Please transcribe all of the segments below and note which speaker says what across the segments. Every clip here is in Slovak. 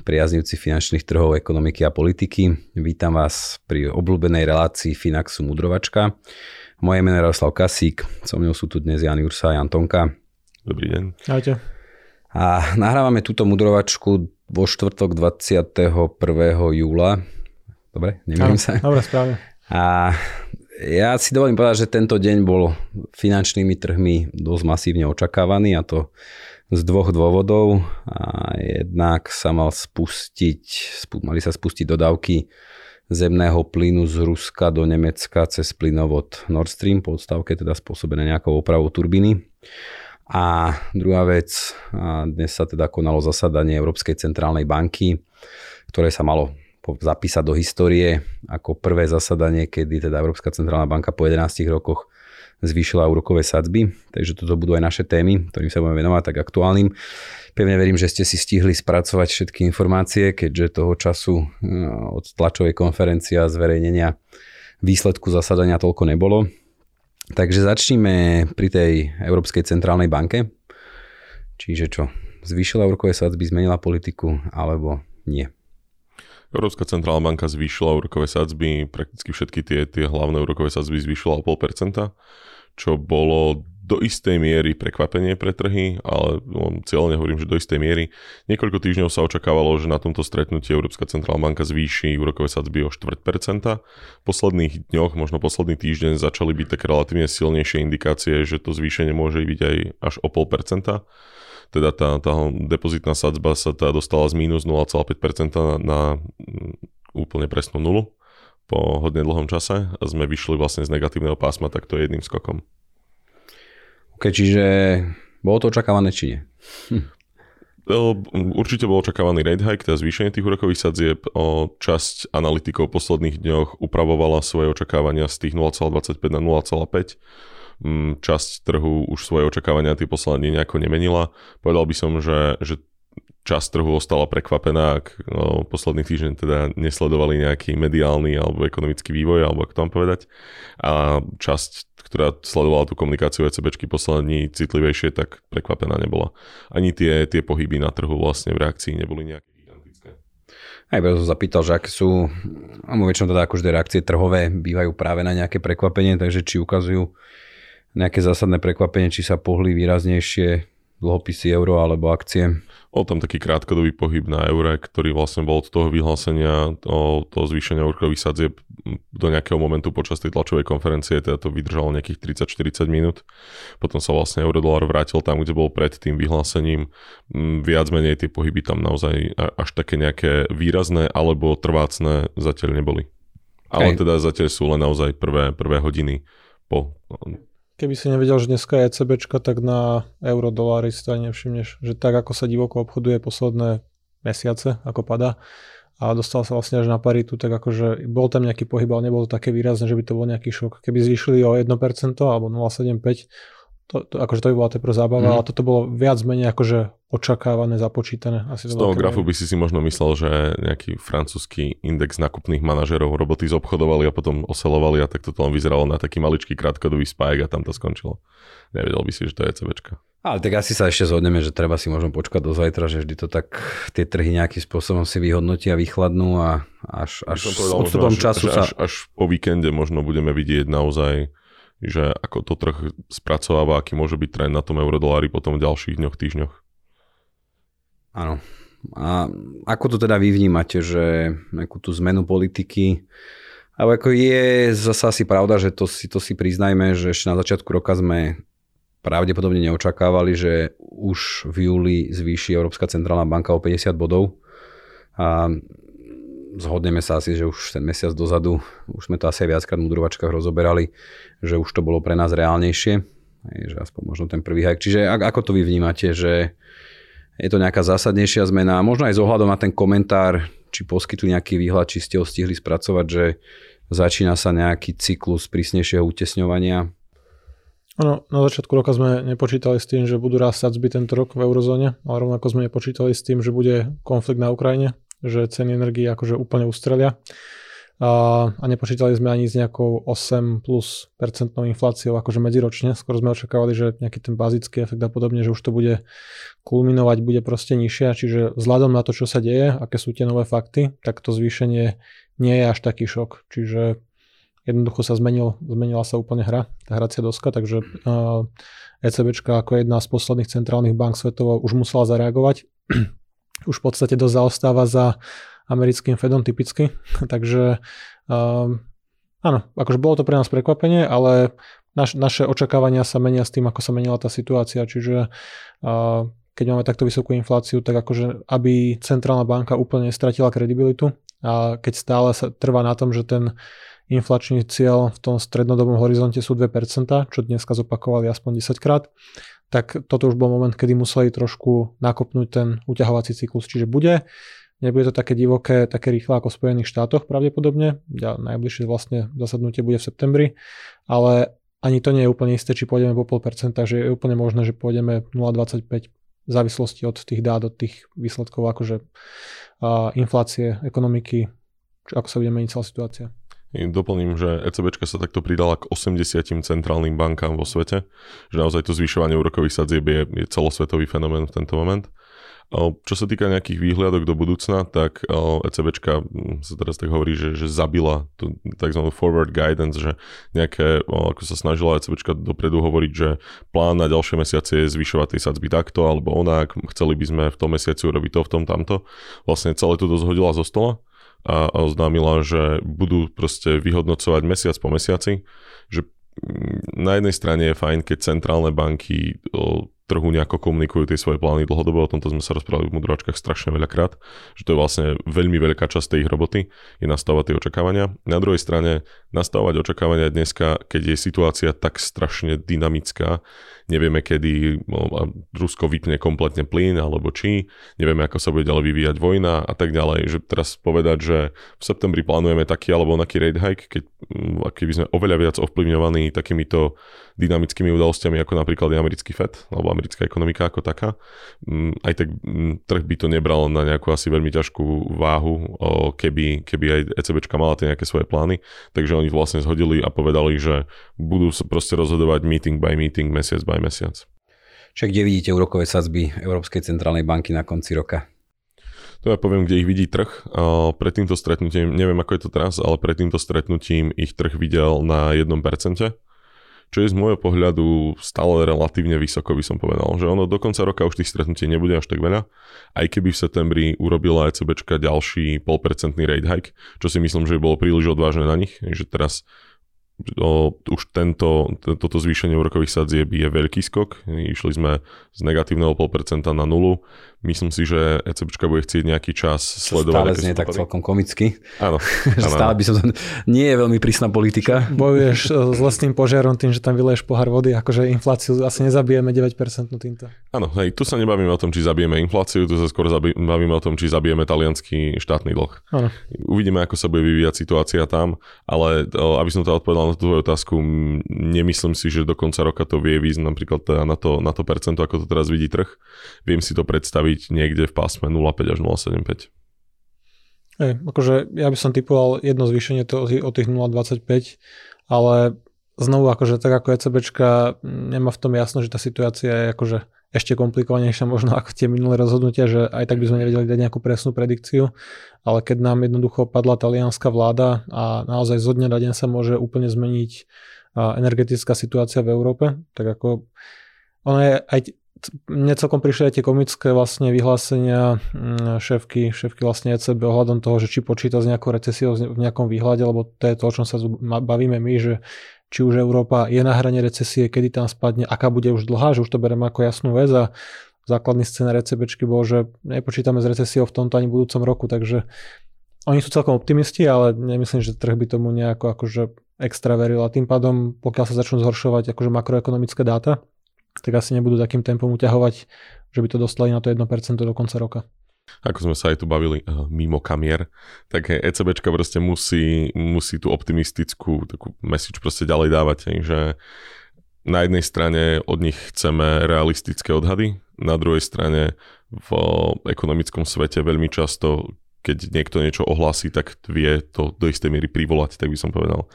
Speaker 1: priaznivci finančných trhov, ekonomiky a politiky. Vítam vás pri obľúbenej relácii Finaxu Mudrovačka. Moje meno je Jaroslav Kasík, so mnou sú tu dnes Jan Ursa a Jan Tonka.
Speaker 2: Dobrý deň.
Speaker 3: Ahojte.
Speaker 1: A nahrávame túto mudrovačku vo štvrtok 21. júla. Dobre, nemýlim sa.
Speaker 3: Dobre, správne.
Speaker 1: A ja si dovolím povedať, že tento deň bol finančnými trhmi dosť masívne očakávaný a to z dvoch dôvodov. A jednak sa mal spustiť, mali sa spustiť dodávky zemného plynu z Ruska do Nemecka cez plynovod Nord Stream po odstavke teda spôsobené nejakou opravou turbíny. A druhá vec, dnes sa teda konalo zasadanie Európskej centrálnej banky, ktoré sa malo zapísať do histórie ako prvé zasadanie, kedy teda Európska centrálna banka po 11 rokoch zvýšila úrokové sadzby, takže toto budú aj naše témy, ktorým sa budeme venovať tak aktuálnym. Pevne verím, že ste si stihli spracovať všetky informácie, keďže toho času eh, od tlačovej konferencie a zverejnenia výsledku zasadania toľko nebolo. Takže začníme pri tej Európskej centrálnej banke. Čiže čo? Zvýšila úrokové sadzby, zmenila politiku alebo nie?
Speaker 2: Európska centrálna banka zvýšila úrokové sadzby, prakticky všetky tie, tie hlavné úrokové sadzby zvýšila o 0,5%, čo bolo do istej miery prekvapenie pre trhy, ale no, cieľne hovorím, že do istej miery. Niekoľko týždňov sa očakávalo, že na tomto stretnutí Európska centrálna banka zvýši úrokové sadzby o 4%. V posledných dňoch, možno posledný týždeň, začali byť také relatívne silnejšie indikácie, že to zvýšenie môže byť aj až o 0,5% teda tá, tá depozitná sadzba sa tá dostala z mínus 0,5% na, na úplne presnú nulu po hodne dlhom čase a sme vyšli vlastne z negatívneho pásma takto jedným skokom.
Speaker 1: OK, čiže bolo to očakávané, či nie? Hm.
Speaker 2: Určite bol očakávaný rate hike, teda zvýšenie tých úrokových sadzieb. O časť analytikov v posledných dňoch upravovala svoje očakávania z tých 0,25 na 0,5. Mm, časť trhu už svoje očakávania tie posledné nejako nemenila. Povedal by som, že, že časť trhu ostala prekvapená, ak no, posledný týždeň teda nesledovali nejaký mediálny alebo ekonomický vývoj, alebo ako tam povedať. A časť ktorá sledovala tú komunikáciu ECBčky poslední citlivejšie, tak prekvapená nebola. Ani tie, tie pohyby na trhu vlastne v reakcii neboli nejaké gigantické.
Speaker 1: Aj som zapýtal, že aké sú, a väčšinou teda akože reakcie trhové bývajú práve na nejaké prekvapenie, takže či ukazujú nejaké zásadné prekvapenie, či sa pohli výraznejšie dlhopisy euro alebo akcie.
Speaker 2: Bol tam taký krátkodobý pohyb na eure, ktorý vlastne bol od toho vyhlásenia o toho zvýšenia úrokových sadzieb do nejakého momentu počas tej tlačovej konferencie, teda to vydržalo nejakých 30-40 minút. Potom sa vlastne eurodolar vrátil tam, kde bol pred tým vyhlásením. Mm, viac menej tie pohyby tam naozaj až také nejaké výrazné alebo trvácne zatiaľ neboli. Ale Hej. teda zatiaľ sú len naozaj prvé, prvé hodiny po
Speaker 3: Keby si nevedel, že dneska je ECBčka, tak na euro dolári si to aj nevšimneš. Že tak, ako sa divoko obchoduje posledné mesiace, ako pada, a dostal sa vlastne až na paritu, tak akože bol tam nejaký pohyb, ale nebolo to také výrazné, že by to bol nejaký šok. Keby zvýšili o 1% alebo 0,75, to, to, akože to by bola teprve zábava, mm. ale toto bolo viac menej akože očakávané, započítané.
Speaker 2: Asi Z toho grafu by si si možno myslel, že nejaký francúzsky index nákupných manažerov roboty zobchodovali a potom oselovali a tak toto len vyzeralo na taký maličký krátkodobý spike a tam to skončilo. Nevedel by si, že to je CBčka.
Speaker 1: Ale tak asi sa ešte zhodneme, že treba si možno počkať do zajtra, že vždy to tak tie trhy nejakým spôsobom si vyhodnotia, vychladnú a až, až s odstupom času
Speaker 2: až, sa... Až, až po víkende možno budeme vidieť naozaj že ako to trh spracováva, aký môže byť trend na tom eurodolári potom v ďalších dňoch, týždňoch.
Speaker 1: Áno. A ako to teda vy vnímate, že akú tú zmenu politiky ale ako je zase asi pravda, že to si, to si priznajme, že ešte na začiatku roka sme pravdepodobne neočakávali, že už v júli zvýši Európska centrálna banka o 50 bodov. A zhodneme sa asi, že už ten mesiac dozadu, už sme to asi viackrát v mudrovačkách rozoberali, že už to bolo pre nás reálnejšie, že aspoň možno ten prvý hajk. Čiže ako to vy vnímate, že je to nejaká zásadnejšia zmena, možno aj s ohľadom na ten komentár, či poskytli nejaký výhľad, či ste ho stihli spracovať, že začína sa nejaký cyklus prísnejšieho utesňovania?
Speaker 3: Ono, na začiatku roka sme nepočítali s tým, že budú rásť sadzby tento rok v eurozóne, ale rovnako sme nepočítali s tým, že bude konflikt na Ukrajine, že ceny energii akože úplne ustrelia. A, a nepočítali sme ani s nejakou 8 plus percentnou infláciou akože medziročne. Skoro sme očakávali, že nejaký ten bazický efekt a podobne, že už to bude kulminovať, bude proste nižšie. Čiže vzhľadom na to, čo sa deje, aké sú tie nové fakty, tak to zvýšenie nie je až taký šok. Čiže jednoducho sa zmenil, zmenila sa úplne hra, tá hracia doska, takže uh, ECBčka ako jedna z posledných centrálnych bank svetovo už musela zareagovať. Už v podstate dosť zaostáva za americkým Fedom typicky, takže um, áno, akože bolo to pre nás prekvapenie, ale naš, naše očakávania sa menia s tým, ako sa menila tá situácia, čiže uh, keď máme takto vysokú infláciu, tak akože aby centrálna banka úplne stratila kredibilitu a keď stále sa trvá na tom, že ten inflačný cieľ v tom strednodobom horizonte sú 2%, čo dneska zopakovali aspoň 10 krát, tak toto už bol moment, kedy museli trošku nakopnúť ten uťahovací cyklus. Čiže bude Nebude to také divoké, také rýchle ako v Spojených štátoch pravdepodobne. Ja, najbližšie vlastne zasadnutie bude v septembri, ale ani to nie je úplne isté, či pôjdeme po 0,5%, takže je úplne možné, že pôjdeme 0,25 v závislosti od tých dát, od tých výsledkov akože a inflácie, ekonomiky, čo, ako sa bude meniť celá situácia.
Speaker 2: Doplním, že ECB sa takto pridala k 80 centrálnym bankám vo svete, že naozaj to zvyšovanie úrokových sadzieb je, je celosvetový fenomén v tento moment. Čo sa týka nejakých výhľadok do budúcna, tak ECBčka hm, sa teraz tak hovorí, že, že zabila tú tzv. forward guidance, že nejaké, ako sa snažila ECBčka dopredu hovoriť, že plán na ďalšie mesiace je zvyšovať tie sadzby takto alebo onak, chceli by sme v tom mesiaci urobiť to, v tom, tamto. Vlastne celé to zhodila zo stola a oznámila, že budú proste vyhodnocovať mesiac po mesiaci, že hm, na jednej strane je fajn, keď centrálne banky trhu nejako komunikujú tie svoje plány dlhodobo, o tomto sme sa rozprávali v mudrovačkách strašne veľakrát, že to je vlastne veľmi veľká časť tej ich roboty, je nastavovať tie očakávania. Na druhej strane nastavovať očakávania dneska, keď je situácia tak strašne dynamická, nevieme kedy no, Rusko vypne kompletne plyn alebo či, nevieme ako sa bude ďalej vyvíjať vojna a tak ďalej, že teraz povedať, že v septembri plánujeme taký alebo onaký rate hike, keď mm, keby sme oveľa viac ovplyvňovaní takýmito dynamickými udalosťami ako napríklad americký FED alebo americká ekonomika ako taká. Mm, aj tak mm, trh by to nebral na nejakú asi veľmi ťažkú váhu, keby, keby aj ECBčka mala tie nejaké svoje plány. Takže oni vlastne zhodili a povedali, že budú sa proste rozhodovať meeting by meeting, mesiac by mesiac.
Speaker 1: Čiže kde vidíte úrokové sadzby Európskej centrálnej banky na konci roka?
Speaker 2: To ja poviem, kde ich vidí trh. Pred týmto stretnutím, neviem ako je to teraz, ale pred týmto stretnutím ich trh videl na 1% čo je z môjho pohľadu stále relatívne vysoko, by som povedal. Že ono do konca roka už tých stretnutí nebude až tak veľa, aj keby v septembri urobila ECBčka ďalší polpercentný rate hike, čo si myslím, že bolo príliš odvážne na nich, že teraz o, už tento, toto zvýšenie úrokových sadzieb je veľký skok. Išli sme z negatívneho 0,5% na nulu. Myslím si, že ECB bude chcieť nejaký čas sledovať.
Speaker 1: Stále znie tak celkom komicky.
Speaker 2: Áno.
Speaker 1: áno. stále by som to... Nie je veľmi prísna politika.
Speaker 3: Bojuješ s lesným požiarom tým, že tam vyleješ pohár vody, akože infláciu asi nezabijeme 9% týmto.
Speaker 2: Áno, hej, tu sa nebavíme o tom, či zabijeme infláciu, tu sa skôr bavíme o tom, či zabijeme talianský štátny dlh. Áno. Uvidíme, ako sa bude vyvíjať situácia tam, ale aby som to odpovedal na tvoju otázku, nemyslím si, že do konca roka to vie výsť napríklad teda na to, na to percento, ako to teraz vidí trh. Viem si to predstaviť postaviť niekde v pásme 0,5 až 0,75.
Speaker 3: Hej, akože ja by som typoval jedno zvýšenie to o tých 0,25, ale znovu akože tak ako ECBčka nemá v tom jasno, že tá situácia je akože ešte komplikovanejšia možno ako tie minulé rozhodnutia, že aj tak by sme nevedeli dať nejakú presnú predikciu, ale keď nám jednoducho padla talianská vláda a naozaj zo dňa na deň sa môže úplne zmeniť energetická situácia v Európe, tak ako ono je aj mne celkom prišli aj tie komické vlastne vyhlásenia mm, šéfky, šéfky vlastne ECB ohľadom toho, že či počíta s nejakou recesiou v nejakom výhľade, lebo to je to, o čom sa bavíme my, že či už Európa je na hrane recesie, kedy tam spadne, aká bude už dlhá, že už to bereme ako jasnú vec a základný scénar ECBčky bol, že nepočítame s recesiou v tomto ani budúcom roku, takže oni sú celkom optimisti, ale nemyslím, že trh by tomu nejako akože extra veril a tým pádom, pokiaľ sa začnú zhoršovať akože makroekonomické dáta, tak asi nebudú takým tempom uťahovať, že by to dostali na to 1% do konca roka.
Speaker 2: Ako sme sa aj tu bavili uh, mimo kamier, tak ECBčka proste musí, musí tú optimistickú takú message proste ďalej dávať, že na jednej strane od nich chceme realistické odhady, na druhej strane v ekonomickom svete veľmi často keď niekto niečo ohlási, tak vie to do istej miery privolať, tak by som povedal.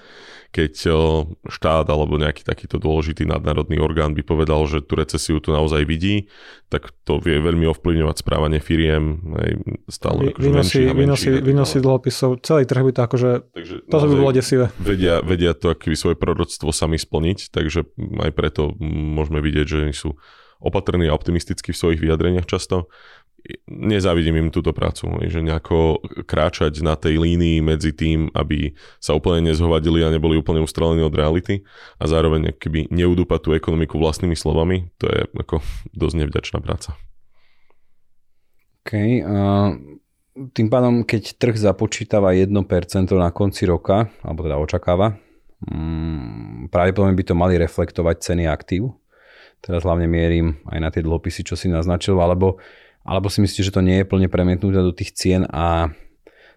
Speaker 2: Keď štát alebo nejaký takýto dôležitý nadnárodný orgán by povedal, že tú recesiu tu naozaj vidí, tak to vie veľmi ovplyvňovať správanie firiem, aj stále akože
Speaker 3: vynosí, vynosí, vynosí dlhopisov, celý trh by to akože, takže to by bolo desivé.
Speaker 2: Vedia, vedia to aký svoje proroctvo sami splniť, takže aj preto môžeme vidieť, že sú opatrní a optimistickí v svojich vyjadreniach často nezávidím im túto prácu, že nejako kráčať na tej línii medzi tým, aby sa úplne nezhovadili a neboli úplne ustrelení od reality a zároveň keby neudúpať tú ekonomiku vlastnými slovami, to je ako dosť nevďačná práca.
Speaker 1: OK. Uh, tým pádom, keď trh započítava 1% na konci roka, alebo teda očakáva, um, pravdepodobne by to mali reflektovať ceny aktív. Teraz hlavne mierim aj na tie dlhopisy, čo si naznačil, alebo alebo si myslíte, že to nie je plne premietnuté do tých cien a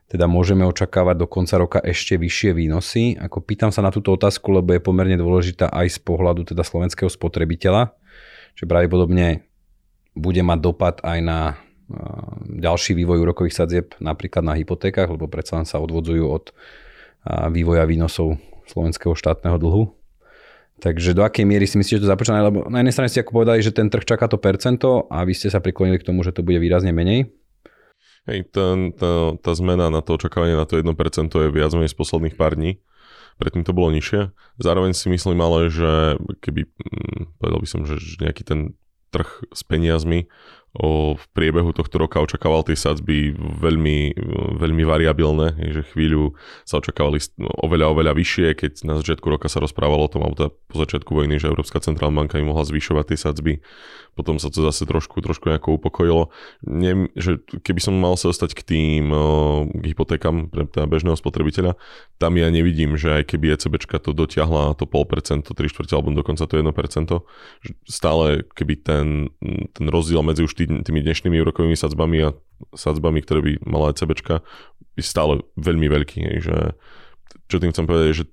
Speaker 1: teda môžeme očakávať do konca roka ešte vyššie výnosy? Ako pýtam sa na túto otázku, lebo je pomerne dôležitá aj z pohľadu teda slovenského spotrebiteľa, že pravdepodobne bude mať dopad aj na ďalší vývoj úrokových sadzieb napríklad na hypotékach, lebo predsa len sa odvodzujú od vývoja výnosov slovenského štátneho dlhu. Takže do akej miery si myslíte, že to započítané? Lebo na jednej strane ste ako povedali, že ten trh čaká to percento a vy ste sa priklonili k tomu, že to bude výrazne menej.
Speaker 2: Hej, ten, tá, tá zmena na to očakávanie na to 1% je viac menej z posledných pár dní. Predtým to bolo nižšie. Zároveň si myslím ale, že keby, hm, povedal by som, že nejaký ten trh s peniazmi v priebehu tohto roka očakával tie sadzby veľmi, veľmi variabilné, že chvíľu sa očakávali oveľa, oveľa vyššie, keď na začiatku roka sa rozprávalo o tom, alebo teda po začiatku vojny, že Európska centrálna banka im mohla zvyšovať tie sadzby potom sa to zase trošku, trošku nejako upokojilo. Nie, že keby som mal sa dostať k tým k hypotékam pre teda bežného spotrebiteľa, tam ja nevidím, že aj keby ECBčka to dotiahla to 0,5%, 3 čtvrte alebo dokonca to 1%, že stále keby ten, ten rozdiel medzi už tý, tými dnešnými úrokovými sadzbami a sadzbami, ktoré by mala ECBčka, je stále veľmi veľký. Že, čo tým chcem povedať, že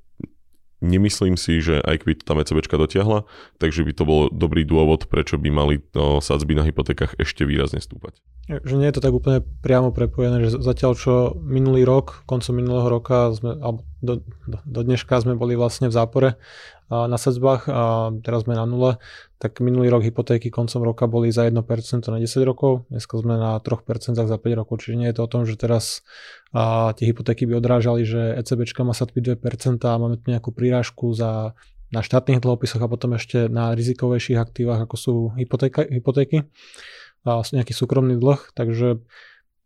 Speaker 2: Nemyslím si, že aj keby tam ECBčka dotiahla, takže by to bol dobrý dôvod, prečo by mali no, sadzby na hypotékach ešte výrazne stúpať.
Speaker 3: Že nie je to tak úplne priamo prepojené, že zatiaľ čo minulý rok, koncom minulého roka, sme, alebo do, do, do dneška sme boli vlastne v zápore na sadzbách a teraz sme na nule, tak minulý rok hypotéky koncom roka boli za 1% na 10 rokov, dneska sme na 3% za 5 rokov, čiže nie je to o tom, že teraz a, tie hypotéky by odrážali, že ECBčka má sadzby 2% a máme tu nejakú prírážku za na štátnych dlhopisoch a potom ešte na rizikovejších aktívach, ako sú hypotéka, hypotéky a nejaký súkromný dlh, takže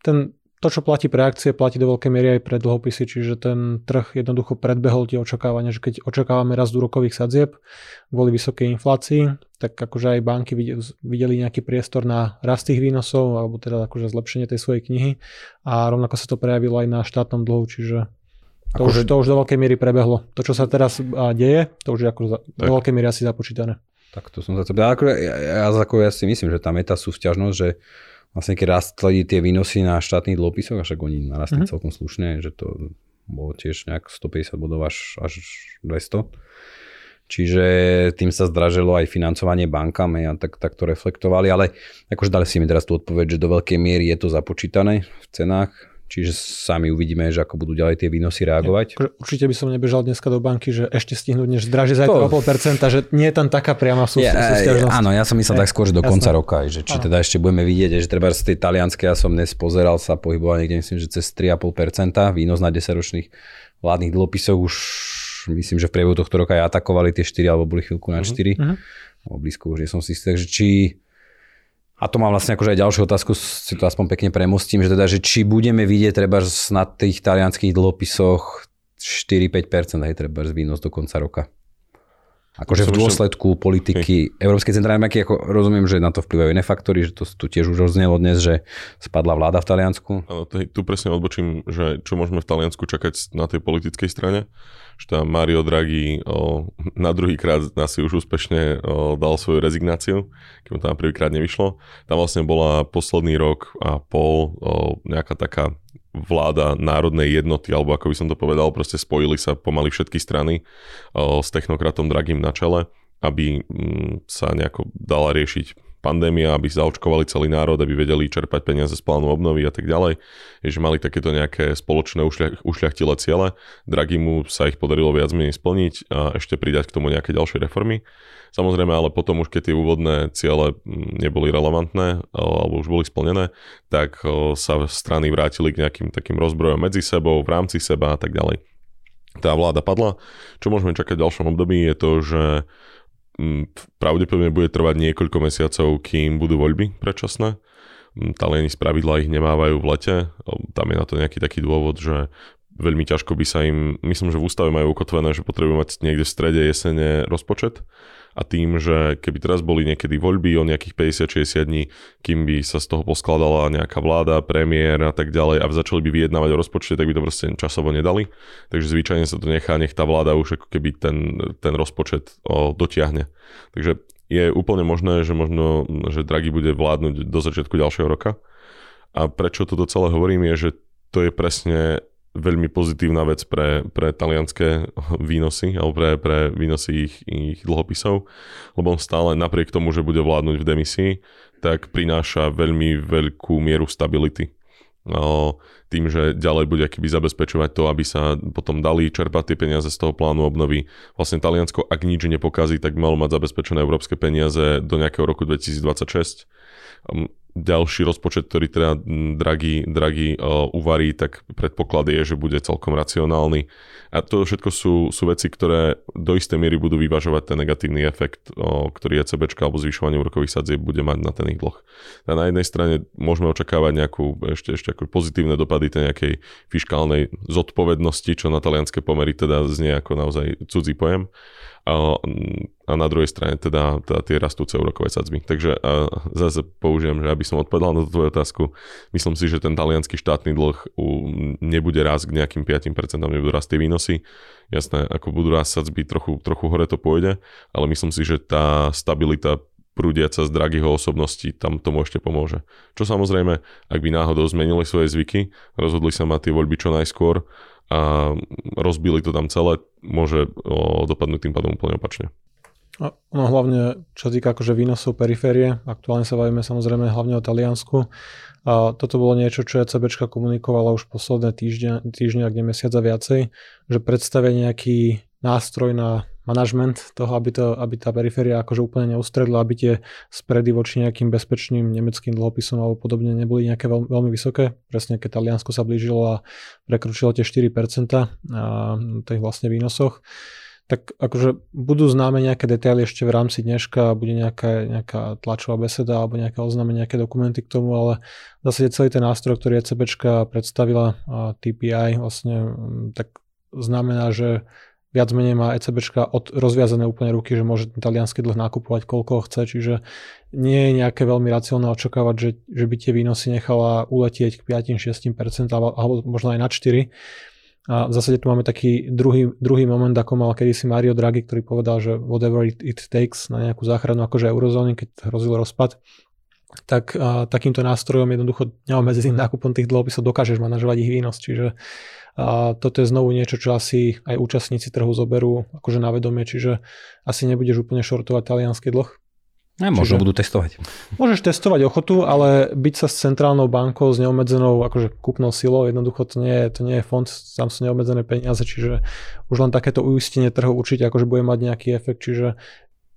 Speaker 3: ten to, čo platí pre akcie, platí do veľkej miery aj pre dlhopisy, čiže ten trh jednoducho predbehol tie očakávania, že keď očakávame rast úrokových sadzieb kvôli vysokej inflácii, tak akože aj banky videli nejaký priestor na rast tých výnosov, alebo teda akože zlepšenie tej svojej knihy a rovnako sa to prejavilo aj na štátnom dlhu, čiže to, akože... už, to už do veľkej miery prebehlo. To, čo sa teraz deje, to už je ako do veľkej miery asi započítané.
Speaker 1: Tak to som sa chcel. Ja, ja, ja, ja si myslím, že tam je tá súťažnosť, že vlastne keď rastli tie výnosy na štátnych dlhopisoch, a však oni narastli mm-hmm. celkom slušne, že to bolo tiež nejak 150 bodov až, až 200. Čiže tým sa zdražilo aj financovanie bankami a tak, tak to reflektovali, ale akože dali si mi teraz tú odpoveď, že do veľkej miery je to započítané v cenách, Čiže sami uvidíme, že ako budú ďalej tie výnosy reagovať.
Speaker 3: Ja, určite by som nebežal dneska do banky, že ešte stihnúť než zdraží za 0,5%, že nie je tam taká priama sú, ja,
Speaker 1: Áno, ja som myslel tak skôr, že do Jasne. konca roka, že či áno. teda ešte budeme vidieť, že treba z tej talianskej, ja som dnes pozeral sa, pohyboval niekde, myslím, že cez 3,5%, výnos na 10-ročných vládnych dlhopisov už myslím, že v priebehu tohto roka aj atakovali tie 4 alebo boli chvíľku na 4. Uh-huh. Mhm. blízko už nie som si istý, takže či a to mám vlastne akože aj ďalšiu otázku, si to aspoň pekne premostím, že teda, že či budeme vidieť treba na tých talianských dlhopisoch 4-5% aj treba výnos do konca roka. Akože v dôsledku politiky Hej. Európskej centrálnej banky, ako rozumiem, že na to vplyvajú iné faktory, že to tu tiež už rozznelo dnes, že spadla vláda v Taliansku.
Speaker 2: Áno, tu presne odbočím, že čo môžeme v Taliansku čakať na tej politickej strane, že tam Mario Draghi o, na druhý krát asi už úspešne o, dal svoju rezignáciu, keď mu tam prvýkrát nevyšlo. Tam vlastne bola posledný rok a pol o, nejaká taká vláda národnej jednoty, alebo ako by som to povedal, proste spojili sa pomaly všetky strany o, s technokratom Dragim na čele, aby m, mm, sa nejako dala riešiť pandémia, aby zaočkovali celý národ, aby vedeli čerpať peniaze z plánu obnovy a tak ďalej. Je, že mali takéto nejaké spoločné ušľach, ušľachtile ciele. Dragimu sa ich podarilo viac menej splniť a ešte pridať k tomu nejaké ďalšie reformy. Samozrejme, ale potom už keď tie úvodné ciele mm, neboli relevantné alebo už boli splnené, tak sa strany vrátili k nejakým takým rozbrojom medzi sebou, v rámci seba a tak ďalej. Tá vláda padla. Čo môžeme čakať v ďalšom období je to, že pravdepodobne bude trvať niekoľko mesiacov, kým budú voľby predčasné. Mm, Taliani z pravidla ich nemávajú v lete. Tam je na to nejaký taký dôvod, že veľmi ťažko by sa im, myslím, že v ústave majú ukotvené, že potrebujú mať niekde v strede jesene rozpočet a tým, že keby teraz boli niekedy voľby o nejakých 50-60 dní, kým by sa z toho poskladala nejaká vláda, premiér a tak ďalej a začali by vyjednávať o rozpočte, tak by to proste časovo nedali. Takže zvyčajne sa to nechá, nech tá vláda už ako keby ten, ten rozpočet o, dotiahne. Takže je úplne možné, že možno, že Draghi bude vládnuť do začiatku ďalšieho roka. A prečo toto celé hovorím je, že to je presne veľmi pozitívna vec pre, pre talianské výnosy alebo pre, pre výnosy ich, ich dlhopisov, lebo on stále napriek tomu, že bude vládnuť v demisii, tak prináša veľmi veľkú mieru stability. Tým, že ďalej bude akýby zabezpečovať to, aby sa potom dali čerpať tie peniaze z toho plánu obnovy. Vlastne Taliansko, ak nič nepokazí, tak malo mať zabezpečené európske peniaze do nejakého roku 2026 ďalší rozpočet, ktorý teda Draghi, Draghi uh, uvarí, tak predpoklad je, že bude celkom racionálny. A to všetko sú, sú veci, ktoré do istej miery budú vyvažovať ten negatívny efekt, uh, ktorý ECB alebo zvyšovanie úrokových sadzieb bude mať na ten ich dlh. A na jednej strane môžeme očakávať nejakú ešte, ešte ako pozitívne dopady tej nejakej fiskálnej zodpovednosti, čo na talianské pomery teda znie ako naozaj cudzí pojem a, a na druhej strane teda, teda tie rastúce úrokové sadzby. Takže zase použijem, že aby som odpovedal na tvoju otázku, myslím si, že ten talianský štátny dlh nebude raz k nejakým 5%, nebudú rast tie výnosy. Jasné, ako budú rast sadzby, trochu, trochu hore to pôjde, ale myslím si, že tá stabilita prúdiaca z Draghiho osobnosti tam tomu ešte pomôže. Čo samozrejme, ak by náhodou zmenili svoje zvyky, rozhodli sa mať tie voľby čo najskôr, a rozbili to tam celé, môže dopadnúť tým pádom úplne opačne.
Speaker 3: No hlavne, čo sa týka akože výnosov periférie, aktuálne sa bavíme samozrejme hlavne o Taliansku. A toto bolo niečo, čo ECB komunikovala už posledné týždne, týždne ak nie mesiac a viacej, že predstavia nejaký nástroj na manažment toho, aby, to, aby tá periféria akože úplne neustredla, aby tie spredy voči nejakým bezpečným nemeckým dlhopisom alebo podobne neboli nejaké veľ, veľmi vysoké. Presne keď Taliansko sa blížilo a prekročilo tie 4% a tých vlastne výnosoch tak akože budú známe nejaké detaily ešte v rámci dneška, bude nejaká, nejaká tlačová beseda alebo nejaké oznámenie, nejaké dokumenty k tomu, ale zásade celý ten nástroj, ktorý ECB predstavila, a TPI vlastne, tak znamená, že viac menej má ECB od rozviazané úplne ruky, že môže ten talianský dlh nakupovať koľko chce, čiže nie je nejaké veľmi racionálne očakávať, že, že by tie výnosy nechala uletieť k 5-6% alebo, alebo možno aj na 4 a v zásade tu máme taký druhý, druhý moment, ako mal kedysi Mario Draghi, ktorý povedal, že whatever it, it takes na nejakú záchranu akože eurozóny, keď hrozil rozpad, tak a, takýmto nástrojom jednoducho neobmedzeným nákupom tých dlhopisov dokážeš manažovať ich výnos. Čiže a toto je znovu niečo, čo asi aj účastníci trhu zoberú akože na vedomie, čiže asi nebudeš úplne šortovať talianský dlh.
Speaker 1: Ne, možno Čiže budú testovať.
Speaker 3: Môžeš testovať ochotu, ale byť sa s centrálnou bankou, s neobmedzenou akože kúpnou silou, jednoducho to nie, je, to nie je fond, tam sú neobmedzené peniaze, čiže už len takéto uistenie trhu určite akože bude mať nejaký efekt, čiže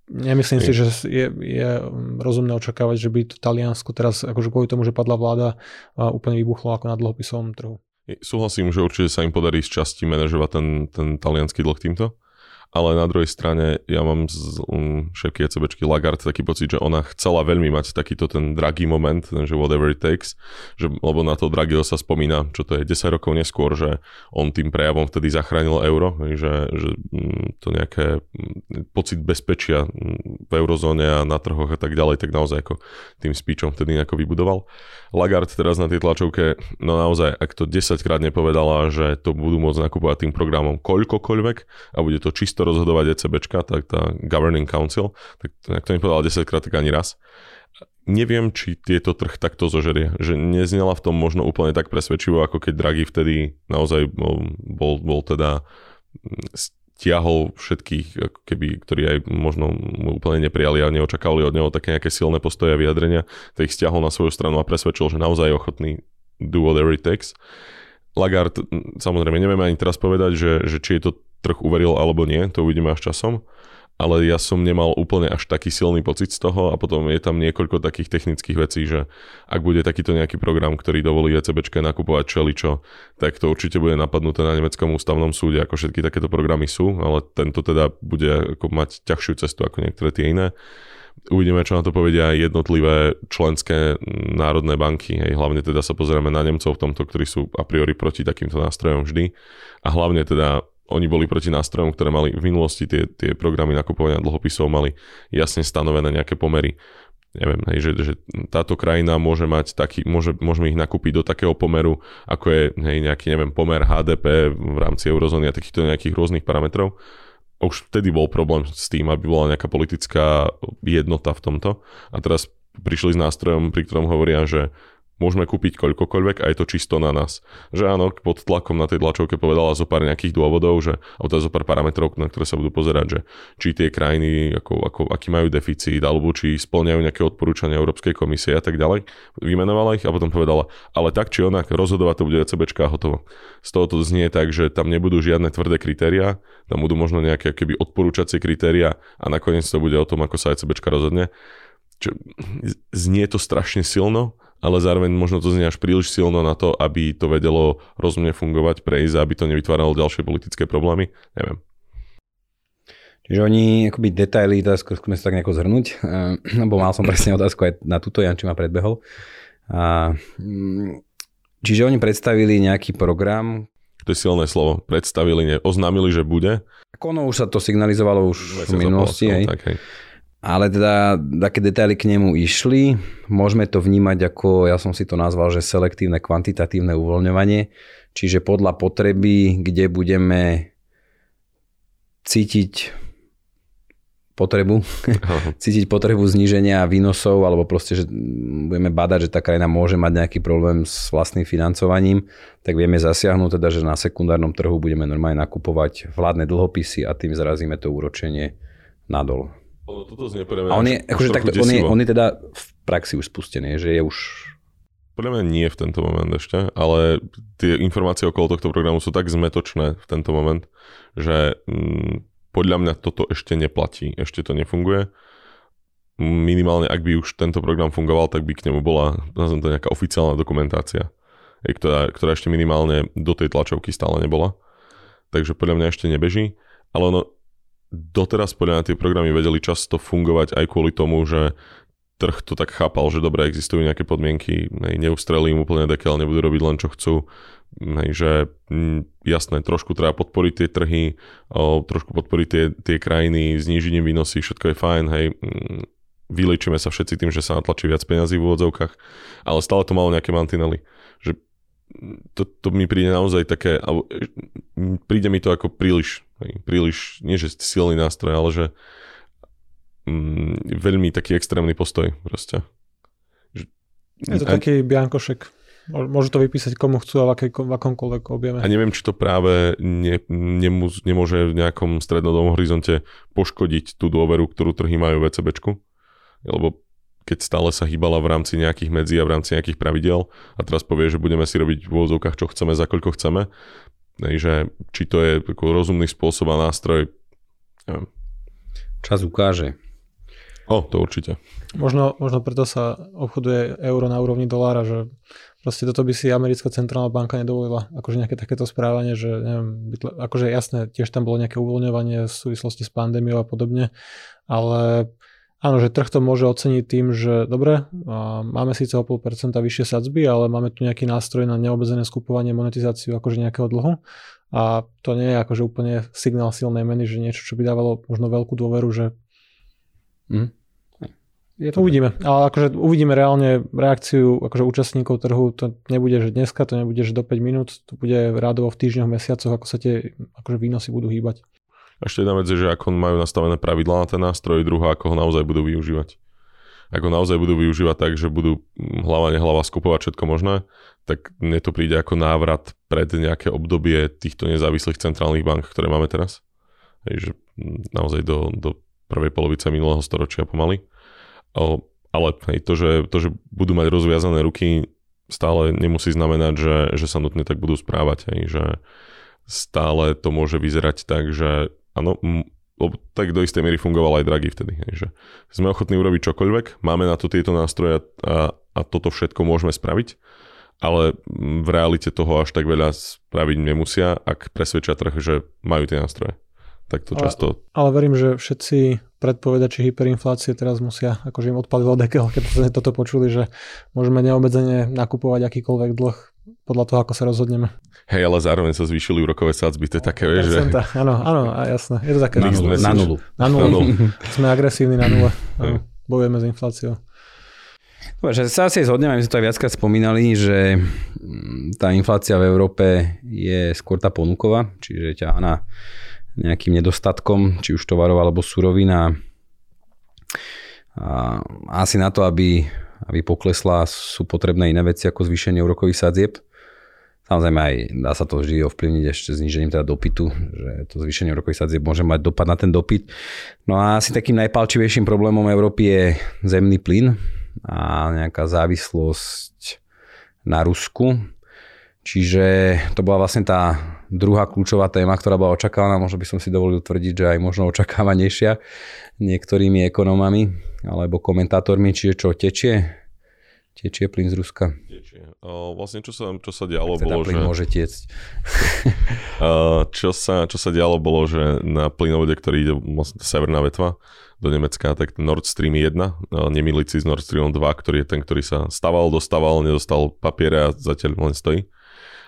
Speaker 3: nemyslím si, že je, je rozumné očakávať, že by to Taliansko teraz akože kvôli tomu, že padla vláda, úplne vybuchlo ako na dlhopisovom trhu.
Speaker 2: Súhlasím, že určite sa im podarí z časti manažovať ten, ten talianský dlh týmto ale na druhej strane ja mám z um, šéfky ECBčky Lagarde taký pocit, že ona chcela veľmi mať takýto ten dragý moment, ten, že whatever it takes, že, lebo na to Draghiho sa spomína, čo to je 10 rokov neskôr, že on tým prejavom vtedy zachránil euro, že, že um, to nejaké um, pocit bezpečia v eurozóne a na trhoch a tak ďalej, tak naozaj ako tým speechom vtedy nejako vybudoval. Lagarde teraz na tej tlačovke, no naozaj, ak to 10 krát nepovedala, že to budú môcť nakupovať tým programom koľkokoľvek a bude to čisto rozhodovať ECBčka, tak tá Governing Council, tak ak to nepovedala 10 krát, tak ani raz. Neviem, či tieto trh takto zožerie, že neznela v tom možno úplne tak presvedčivo, ako keď Draghi vtedy naozaj bol, bol, teda stiahol všetkých, keby, ktorí aj možno mu úplne neprijali a neočakávali od neho také nejaké silné postoje a vyjadrenia, tak ich stiahol na svoju stranu a presvedčil, že naozaj je ochotný do whatever it takes. Lagarde, samozrejme, nevieme ani teraz povedať, že, že či je to trh uveril alebo nie, to uvidíme až časom ale ja som nemal úplne až taký silný pocit z toho a potom je tam niekoľko takých technických vecí, že ak bude takýto nejaký program, ktorý dovolí ECBčke nakupovať čeličo, tak to určite bude napadnuté na nemeckom ústavnom súde, ako všetky takéto programy sú, ale tento teda bude ako mať ťažšiu cestu ako niektoré tie iné. Uvidíme, čo na to povedia jednotlivé členské národné banky. Hej. Hlavne teda sa pozrieme na Nemcov v tomto, ktorí sú a priori proti takýmto nástrojom vždy. A hlavne teda oni boli proti nástrojom, ktoré mali v minulosti tie, tie programy nakupovania dlhopisov mali jasne stanovené nejaké pomery. Neviem, hej, že, že táto krajina môže mať taký, môže, môžeme ich nakúpiť do takého pomeru, ako je hej, nejaký, neviem, pomer HDP v rámci eurozóny a takýchto nejakých rôznych parametrov. Už vtedy bol problém s tým, aby bola nejaká politická jednota v tomto. A teraz prišli s nástrojom, pri ktorom hovoria, že môžeme kúpiť koľkokoľvek a je to čisto na nás. Že áno, pod tlakom na tej tlačovke povedala zo pár nejakých dôvodov, že, alebo teda zo pár parametrov, na ktoré sa budú pozerať, že či tie krajiny, ako, ako, aký majú deficit, alebo či splňajú nejaké odporúčania Európskej komisie a tak ďalej. Vymenovala ich a potom povedala, ale tak či onak rozhodovať to bude ECBčka a hotovo. Z toho to znie tak, že tam nebudú žiadne tvrdé kritéria, tam budú možno nejaké keby odporúčacie kritéria a nakoniec to bude o tom, ako sa ECBčka rozhodne. Čo, znie to strašne silno, ale zároveň možno to znie až príliš silno na to, aby to vedelo rozumne fungovať, prejsť, aby to nevytváralo ďalšie politické problémy. Neviem.
Speaker 1: Čiže oni, akoby detaily, teraz skúsme sa tak nejako zhrnúť, lebo mal som presne otázku aj na túto, Janči ma predbehol. A, mm, čiže oni predstavili nejaký program.
Speaker 2: To je silné slovo. Predstavili, ne, oznámili, že bude.
Speaker 1: Ako ono už sa to signalizovalo už v minulosti. Hej. Tak, hej. Ale teda také detaily k nemu išli. Môžeme to vnímať ako, ja som si to nazval, že selektívne kvantitatívne uvoľňovanie. Čiže podľa potreby, kde budeme cítiť potrebu, cítiť potrebu zníženia výnosov alebo proste, že budeme badať, že tá krajina môže mať nejaký problém s vlastným financovaním, tak vieme zasiahnuť teda, že na sekundárnom trhu budeme normálne nakupovať vládne dlhopisy a tým zrazíme to úročenie nadol.
Speaker 2: Toto znie podľa
Speaker 1: mňa... A on je, akože takto, on, je, on je teda v praxi už spustený, že je už...
Speaker 2: Podľa mňa nie v tento moment ešte, ale tie informácie okolo tohto programu sú tak zmetočné v tento moment, že mm, podľa mňa toto ešte neplatí, ešte to nefunguje. Minimálne, ak by už tento program fungoval, tak by k nemu bola, nazvem to nejaká oficiálna dokumentácia, ktorá, ktorá ešte minimálne do tej tlačovky stále nebola. Takže podľa mňa ešte nebeží. Ale ono, doteraz podľa mňa tie programy vedeli často fungovať aj kvôli tomu, že trh to tak chápal, že dobre, existujú nejaké podmienky, hej, neustrelí im úplne dekel, nebudú robiť len čo chcú, hej, že mm, jasné, trošku treba podporiť tie trhy, trošku podporiť tie, tie krajiny, znížiť im výnosy, všetko je fajn, hej, mm, vylečíme sa všetci tým, že sa natlačí viac peňazí v úvodzovkách, ale stále to malo nejaké mantinely, že to, to mi príde naozaj také, príde mi to ako príliš, príliš, nie že silný nástroj, ale že mm, veľmi taký extrémny postoj proste.
Speaker 3: Je to a, taký biankošek. Môžu to vypísať komu chcú a v, akej, v akomkoľvek objeme.
Speaker 2: A neviem, či to práve ne, nemôž, nemôže v nejakom strednodobom horizonte poškodiť tú dôveru, ktorú trhy majú v ECBčku. Lebo keď stále sa hýbala v rámci nejakých medzí a v rámci nejakých pravidel a teraz povie, že budeme si robiť v úvodzovkách, čo chceme, za koľko chceme, že či to je rozumný spôsob a nástroj, neviem.
Speaker 1: Čas ukáže.
Speaker 2: O, to určite.
Speaker 3: Možno, možno preto sa obchoduje euro na úrovni dolára, že proste toto by si americká centrálna banka nedovolila. Akože nejaké takéto správanie, že neviem, akože jasné, tiež tam bolo nejaké uvoľňovanie v súvislosti s pandémiou a podobne, ale áno, že trh to môže oceniť tým, že dobre, máme síce o 0,5% vyššie sadzby, ale máme tu nejaký nástroj na neobmedzené skupovanie, monetizáciu akože nejakého dlhu a to nie je akože úplne signál silnej meny, že niečo, čo by dávalo možno veľkú dôveru, že mm je to uvidíme. Ale akože uvidíme reálne reakciu akože účastníkov trhu. To nebude, že dneska, to nebude, že do 5 minút. To bude rádovo v týždňoch, mesiacoch, ako sa tie akože výnosy budú hýbať.
Speaker 2: Ešte jedna vec je, že ako majú nastavené pravidlá na ten nástroj, druhá, ako ho naozaj budú využívať. Ako naozaj budú využívať tak, že budú hlava nehlava skupovať všetko možné, tak mne to príde ako návrat pred nejaké obdobie týchto nezávislých centrálnych bank, ktoré máme teraz. Hej, naozaj do, do prvej polovice minulého storočia pomaly. O, ale hej, to, že, to, že budú mať rozviazané ruky, stále nemusí znamenať, že, že sa nutne tak budú správať. Hej, že stále to môže vyzerať tak, že áno, lebo tak do istej miery fungoval aj Draghi vtedy. Hej, že sme ochotní urobiť čokoľvek, máme na to tieto nástroje a, a toto všetko môžeme spraviť, ale v realite toho až tak veľa spraviť nemusia, ak presvedčia trh, že majú tie nástroje. Tak to často...
Speaker 3: Ale, ale verím, že všetci predpovedači hyperinflácie teraz musia, akože im odpalilo dekel, keď sme toto počuli, že môžeme neobmedzene nakupovať akýkoľvek dlh podľa toho, ako sa rozhodneme.
Speaker 2: Hej, ale zároveň sa zvýšili úrokové sadzby, to je také, vieš, že...
Speaker 3: Áno, áno, jasné, je to také.
Speaker 1: Na, nulu. Na nulu.
Speaker 3: Na nulu. Na nulu. Sme agresívni na nule. Áno, bojujeme s infláciou.
Speaker 1: Dobre, že sa asi zhodneme, my sme to aj viackrát spomínali, že mm, tá inflácia v Európe je skôr tá ponuková, čiže ťahaná nejakým nedostatkom, či už tovarov alebo surovina. A asi na to, aby, aby poklesla, sú potrebné iné veci ako zvýšenie úrokových sadzieb. Samozrejme aj dá sa to vždy ovplyvniť ešte znižením teda dopytu, že to zvýšenie úrokových sadzieb môže mať dopad na ten dopyt. No a asi takým najpalčivejším problémom Európy je zemný plyn a nejaká závislosť na Rusku. Čiže to bola vlastne tá druhá kľúčová téma, ktorá bola očakávaná, možno by som si dovolil tvrdiť, že aj možno očakávanejšia niektorými ekonomami alebo komentátormi, čiže čo tečie? Tečie plyn z Ruska.
Speaker 2: Tečie. O, vlastne čo sa, čo sa dialo
Speaker 1: teda
Speaker 2: bolo,
Speaker 1: plyn
Speaker 2: že...
Speaker 1: môže tiecť.
Speaker 2: čo, sa, čo sa dialo bolo, že na plynovode, ktorý ide vlastne severná vetva do Nemecka, tak Nord Stream 1, nemilici s Nord Stream 2, ktorý je ten, ktorý sa staval, dostával, nedostal papiere a zatiaľ len stojí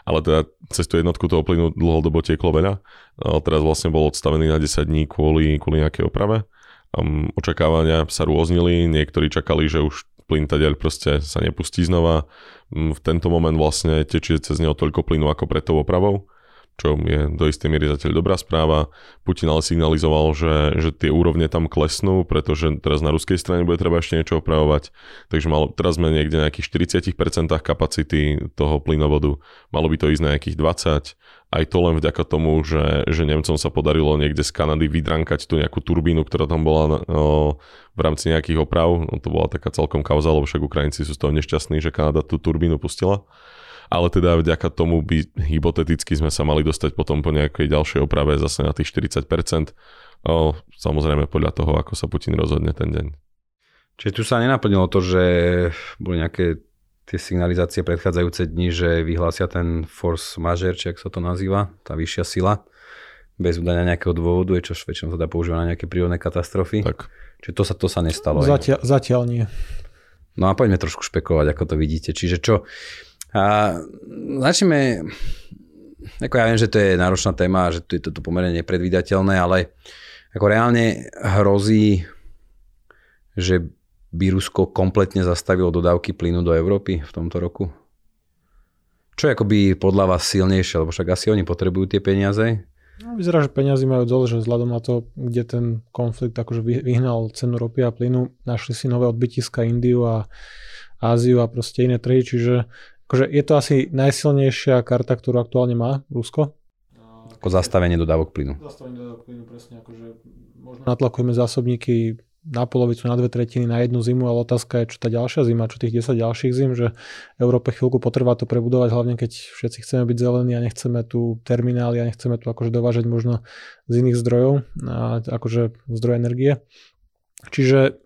Speaker 2: ale teda cez tú jednotku toho plynu dlhodobo tieklo veľa. A teraz vlastne bol odstavený na 10 dní kvôli, kvôli nejakej oprave. Um, očakávania sa rôznili, niektorí čakali, že už plyn tadiaľ proste sa nepustí znova. V tento moment vlastne tečie cez neho toľko plynu ako pred tou opravou čo je do istej miery zatiaľ dobrá správa. Putin ale signalizoval, že, že tie úrovne tam klesnú, pretože teraz na ruskej strane bude treba ešte niečo opravovať. Takže malo, teraz sme niekde na nejakých 40% kapacity toho plynovodu. Malo by to ísť na nejakých 20. Aj to len vďaka tomu, že, že Nemcom sa podarilo niekde z Kanady vydrankať tú nejakú turbínu, ktorá tam bola no, v rámci nejakých oprav. No, to bola taká celkom kauza, lebo však Ukrajinci sú z toho nešťastní, že Kanada tú turbínu pustila ale teda vďaka tomu by hypoteticky sme sa mali dostať potom po nejakej ďalšej oprave zase na tých 40%. O, samozrejme podľa toho, ako sa Putin rozhodne ten deň.
Speaker 1: Čiže tu sa nenaplnilo to, že boli nejaké tie signalizácie predchádzajúce dni, že vyhlásia ten force majeure, či ak sa to nazýva, tá vyššia sila, bez udania nejakého dôvodu, je čo väčšinou sa dá používať na nejaké prírodné katastrofy.
Speaker 2: Tak.
Speaker 1: Čiže to sa, to sa nestalo.
Speaker 3: Zatiaľ, zatiaľ nie.
Speaker 1: No a poďme trošku špekulovať, ako to vidíte. Čiže čo, a začneme, ako ja viem, že to je náročná téma, že to je toto pomerne nepredvídateľné, ale ako reálne hrozí, že by Rusko kompletne zastavilo dodávky plynu do Európy v tomto roku? Čo je akoby podľa vás silnejšie, lebo však asi oni potrebujú tie peniaze?
Speaker 3: No, vyzerá, že peniazy majú dole, že vzhľadom na to, kde ten konflikt akože vyhnal cenu ropy a plynu, našli si nové odbytiska Indiu a Áziu a proste iné trhy, čiže akože je to asi najsilnejšia karta, ktorú aktuálne má Rusko.
Speaker 1: Ako zastavenie dodávok plynu.
Speaker 3: Zastavenie dodávok plynu, presne. Akože možno natlakujeme zásobníky na polovicu, na dve tretiny, na jednu zimu, ale otázka je, čo tá ďalšia zima, čo tých 10 ďalších zim, že Európe chvíľku potrvá to prebudovať, hlavne keď všetci chceme byť zelení a nechceme tu terminály a nechceme tu akože dovážať možno z iných zdrojov, a akože zdroj energie. Čiže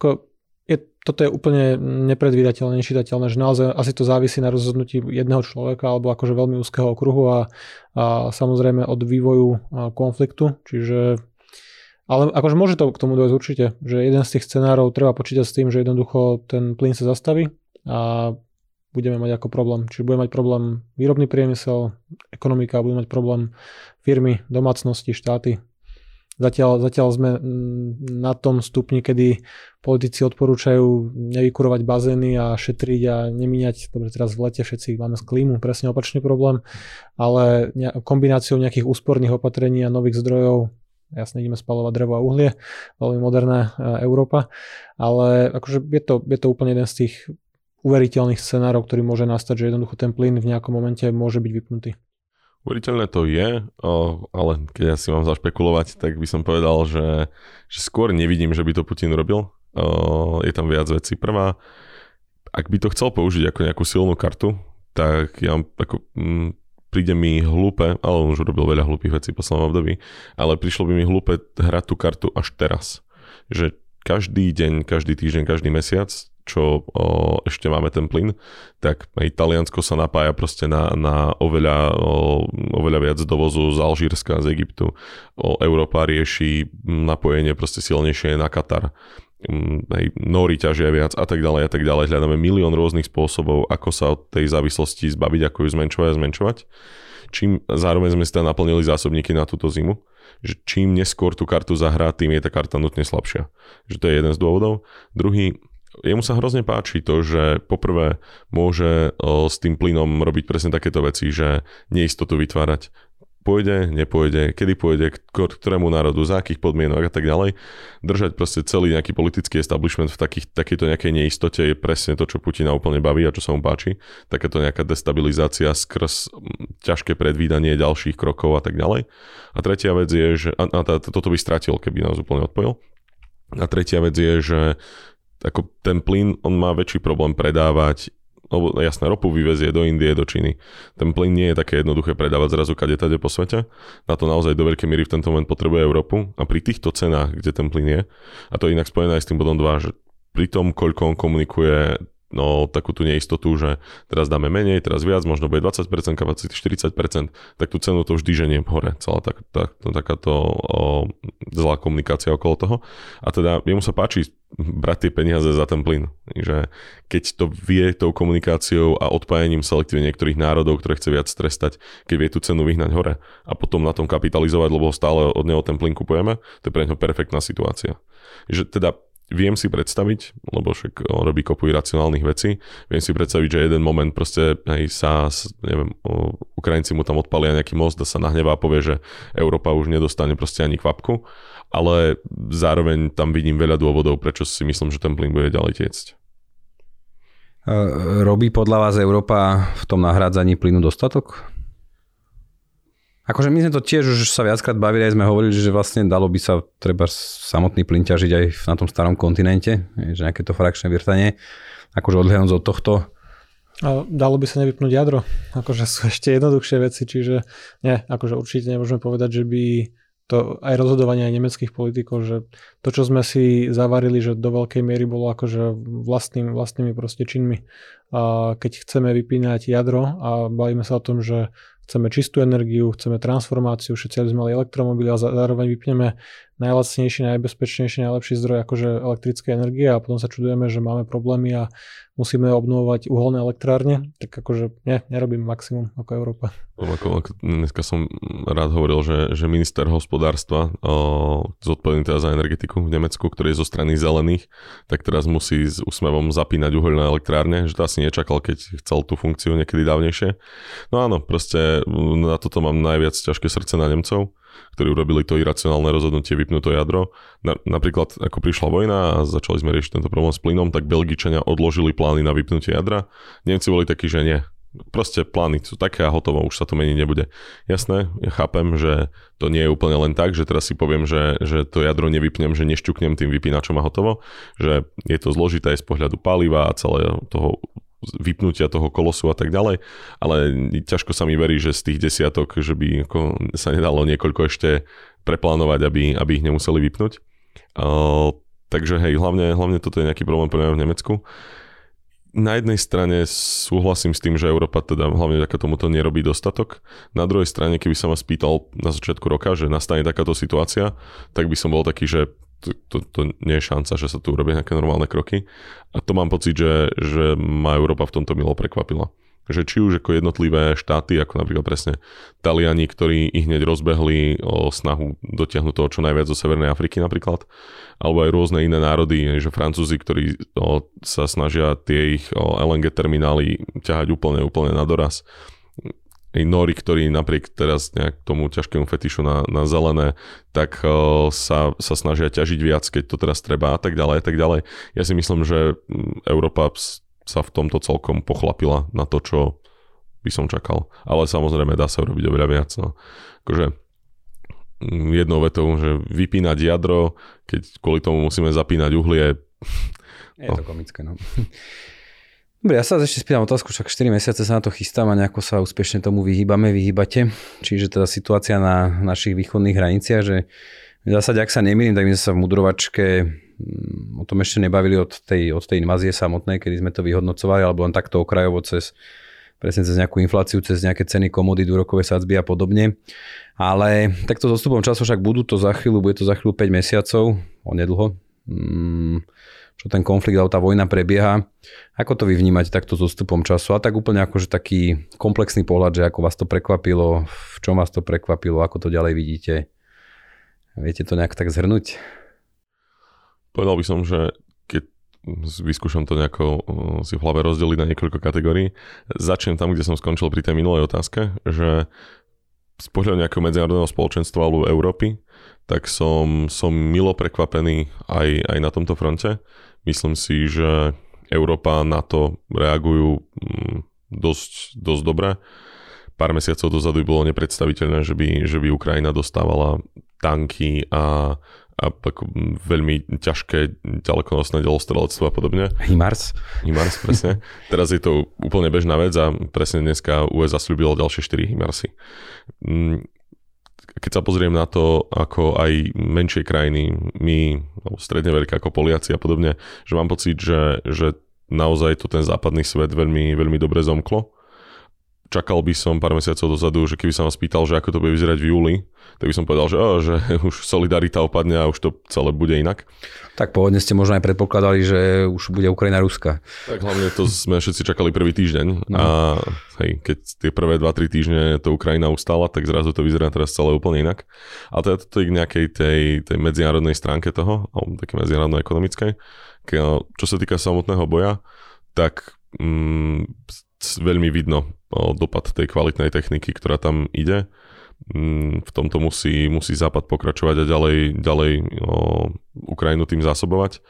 Speaker 3: ako je, toto je úplne nepredvídateľné, nečitateľné, že naozaj asi to závisí na rozhodnutí jedného človeka alebo akože veľmi úzkeho okruhu a, a samozrejme od vývoju konfliktu, čiže ale akože môže to k tomu dojsť určite, že jeden z tých scenárov treba počítať s tým, že jednoducho ten plyn sa zastaví a budeme mať ako problém. Čiže bude mať problém výrobný priemysel, ekonomika, bude mať problém firmy, domácnosti, štáty. Zatiaľ, zatiaľ sme na tom stupni, kedy politici odporúčajú nevykurovať bazény a šetriť a nemíňať, dobre teraz v lete všetci máme z klímu, presne opačný problém, ale kombináciou nejakých úsporných opatrení a nových zdrojov jasne ideme spalovať drevo a uhlie, veľmi moderná e, Európa, ale akože je to, je to úplne jeden z tých uveriteľných scenárov, ktorý môže nastať, že jednoducho ten plyn v nejakom momente môže byť vypnutý.
Speaker 2: Uveriteľné to je, ale keď ja si mám zašpekulovať, tak by som povedal, že, že skôr nevidím, že by to Putin robil. Je tam viac vecí. Prvá, ak by to chcel použiť ako nejakú silnú kartu, tak ja ako, príde mi hlúpe, ale on už urobil veľa hlúpých vecí v poslednom období, ale prišlo by mi hlúpe hrať tú kartu až teraz. Že každý deň, každý týždeň, každý mesiac, čo o, ešte máme ten plyn, tak aj Taliansko sa napája proste na, na oveľa, o, oveľa viac dovozu z Alžírska, z Egyptu. O, Európa rieši napojenie proste silnejšie na Katar aj nori ťažia viac a tak ďalej a tak ďalej. Hľadáme milión rôznych spôsobov, ako sa od tej závislosti zbaviť, ako ju zmenšovať a zmenšovať. Čím zároveň sme si tam naplnili zásobníky na túto zimu, že čím neskôr tú kartu zahrá, tým je tá karta nutne slabšia. Že to je jeden z dôvodov. Druhý, jemu sa hrozne páči to, že poprvé môže s tým plynom robiť presne takéto veci, že neistotu vytvárať pôjde, nepôjde, kedy pôjde, k ktorému národu, za akých podmienok a tak ďalej. Držať proste celý nejaký politický establishment v takých, takejto nejakej neistote je presne to, čo Putina úplne baví a čo sa mu páči. Takéto nejaká destabilizácia skrz ťažké predvídanie ďalších krokov a tak ďalej. A tretia vec je, že a, a toto by stratil, keby nás úplne odpojil. A tretia vec je, že ako ten plyn, on má väčší problém predávať lebo jasné, ropu vyvezie do Indie, do Číny. Ten plyn nie je také jednoduché predávať zrazu kade tade po svete. Na to naozaj do veľkej míry v tento moment potrebuje Európu a pri týchto cenách, kde ten plyn je, a to je inak spojené aj s tým bodom 2, že pri tom, koľko on komunikuje no takú tú neistotu, že teraz dáme menej, teraz viac, možno bude 20% kapacity, 40%, tak tú cenu to vždy ženie hore, celá tak, tak, takáto o, zlá komunikácia okolo toho. A teda jemu sa páči brať tie peniaze za ten plyn. Že keď to vie tou komunikáciou a odpájaním selektívne niektorých národov, ktoré chce viac trestať, keď vie tú cenu vyhnať hore a potom na tom kapitalizovať, lebo stále od neho ten plyn kupujeme, to je pre neho perfektná situácia. Že teda viem si predstaviť, lebo však on robí kopu iracionálnych vecí, viem si predstaviť, že jeden moment proste hej, sa, neviem, Ukrajinci mu tam odpalia nejaký most a sa nahnevá a povie, že Európa už nedostane proste ani kvapku, ale zároveň tam vidím veľa dôvodov, prečo si myslím, že ten plyn bude ďalej tiecť.
Speaker 1: Robí podľa vás Európa v tom nahrádzaní plynu dostatok? Akože my sme to tiež už sa viackrát bavili, aj sme hovorili, že vlastne dalo by sa treba samotný plyn ťažiť aj na tom starom kontinente, že nejaké to frakčné vrtanie, akože odhľadnúť od tohto.
Speaker 3: A dalo by sa nevypnúť jadro, akože sú ešte jednoduchšie veci, čiže nie, akože určite nemôžeme povedať, že by to aj rozhodovanie aj nemeckých politikov, že to, čo sme si zavarili, že do veľkej miery bolo akože vlastným, vlastnými proste činmi. A keď chceme vypínať jadro a bavíme sa o tom, že chceme čistú energiu, chceme transformáciu, všetci aby sme mali elektromobily a zároveň vypneme najlacnejší, najbezpečnejší, najlepší zdroj akože elektrické energie a potom sa čudujeme, že máme problémy a musíme obnovovať uholné elektrárne, tak akože nie, nerobím maximum ako Európa.
Speaker 2: Ako, ako dneska som rád hovoril, že, že minister hospodárstva o, zodpovedný teda za energetiku v Nemecku, ktorý je zo strany zelených, tak teraz musí s úsmevom zapínať uholné elektrárne, že to asi nečakal, keď chcel tú funkciu niekedy dávnejšie. No áno, proste na toto mám najviac ťažké srdce na Nemcov ktorí urobili to iracionálne rozhodnutie vypnúť to jadro. Na, napríklad, ako prišla vojna a začali sme riešiť tento problém s plynom, tak Belgičania odložili plány na vypnutie jadra. Nemci boli takí, že nie. Proste plány sú také a hotovo, už sa to meniť nebude. Jasné, ja chápem, že to nie je úplne len tak, že teraz si poviem, že, že to jadro nevypnem, že nešťuknem tým vypínačom a hotovo, že je to zložité aj z pohľadu paliva a celého toho vypnutia toho kolosu a tak ďalej, ale ťažko sa mi verí, že z tých desiatok, že by ako sa nedalo niekoľko ešte preplánovať, aby, aby ich nemuseli vypnúť. Uh, Takže hej, hlavne, hlavne toto je nejaký problém pre v Nemecku na jednej strane súhlasím s tým, že Európa teda hlavne taká tomuto nerobí dostatok. Na druhej strane, keby sa ma spýtal na začiatku roka, že nastane takáto situácia, tak by som bol taký, že to, to, to nie je šanca, že sa tu urobia nejaké normálne kroky. A to mám pocit, že, že ma Európa v tomto milo prekvapila že či už ako jednotlivé štáty, ako napríklad presne Taliani, ktorí ich hneď rozbehli o snahu dotiahnuť toho čo najviac zo Severnej Afriky napríklad, alebo aj rôzne iné národy, že Francúzi, ktorí o, sa snažia tie ich o, LNG terminály ťahať úplne, úplne na doraz. Nori, ktorí napriek teraz nejak tomu ťažkému fetišu na, na zelené, tak o, sa, sa snažia ťažiť viac, keď to teraz treba a tak ďalej a tak ďalej. Ja si myslím, že Európa sa v tomto celkom pochlapila na to, čo by som čakal. Ale samozrejme dá sa urobiť oveľa viac. No. Akože mm, jednou vetou, že vypínať jadro, keď kvôli tomu musíme zapínať uhlie.
Speaker 1: Je no. to komické, no. Dobre, ja sa ešte spýtam otázku, však 4 mesiace sa na to chystám a nejako sa úspešne tomu vyhýbame, vyhýbate. Čiže teda situácia na našich východných hraniciach, že v zásade, ak sa nemýlim, tak my sme sa v mudrovačke Mm, o tom ešte nebavili od tej, od tej invázie samotnej, kedy sme to vyhodnocovali, alebo len takto okrajovo cez presne cez nejakú infláciu, cez nejaké ceny komodít, úrokové sadzby a podobne. Ale takto so stupom času však budú to za chvíľu, bude to za chvíľu 5 mesiacov, onedlho, mm, čo ten konflikt alebo tá vojna prebieha. Ako to vy vnímate takto so stupom času? A tak úplne akože taký komplexný pohľad, že ako vás to prekvapilo, v čom vás to prekvapilo, ako to ďalej vidíte. Viete to nejak tak zhrnúť?
Speaker 2: Povedal by som, že keď vyskúšam to nejako uh, si v hlave rozdeliť na niekoľko kategórií. Začnem tam, kde som skončil pri tej minulej otázke, že z pohľadu nejakého medzinárodného spoločenstva alebo Európy, tak som, som milo prekvapený aj, aj na tomto fronte. Myslím si, že Európa na to reagujú mm, dosť, dosť dobre. Pár mesiacov dozadu bolo nepredstaviteľné, že by, že by Ukrajina dostávala tanky a a ako veľmi ťažké ďalekonosné delostrelectvo a podobne.
Speaker 1: HIMARS.
Speaker 2: HIMARS, presne. Teraz je to úplne bežná vec a presne dneska USA slúbilo ďalšie 4 HIMARSy. Keď sa pozriem na to, ako aj menšie krajiny, my, alebo stredne veľké ako Poliaci a podobne, že mám pocit, že, že naozaj to ten západný svet veľmi, veľmi dobre zomklo čakal by som pár mesiacov dozadu, že keby sa ma spýtal, že ako to bude vyzerať v júli, tak by som povedal, že, oh, že už solidarita opadne a už to celé bude inak.
Speaker 1: Tak pôvodne ste možno aj predpokladali, že už bude Ukrajina Ruska.
Speaker 2: Tak hlavne to sme všetci čakali prvý týždeň no. a hej, keď tie prvé 2-3 týždne to Ukrajina ustala, tak zrazu to vyzerá teraz celé úplne inak. A to je k nejakej tej, tej medzinárodnej stránke toho, alebo také medzinárodno-ekonomickej. Čo sa týka samotného boja, tak mm, veľmi vidno dopad tej kvalitnej techniky, ktorá tam ide. Mm, v tomto musí, musí Západ pokračovať a ďalej, ďalej Ukrajinu tým zásobovať.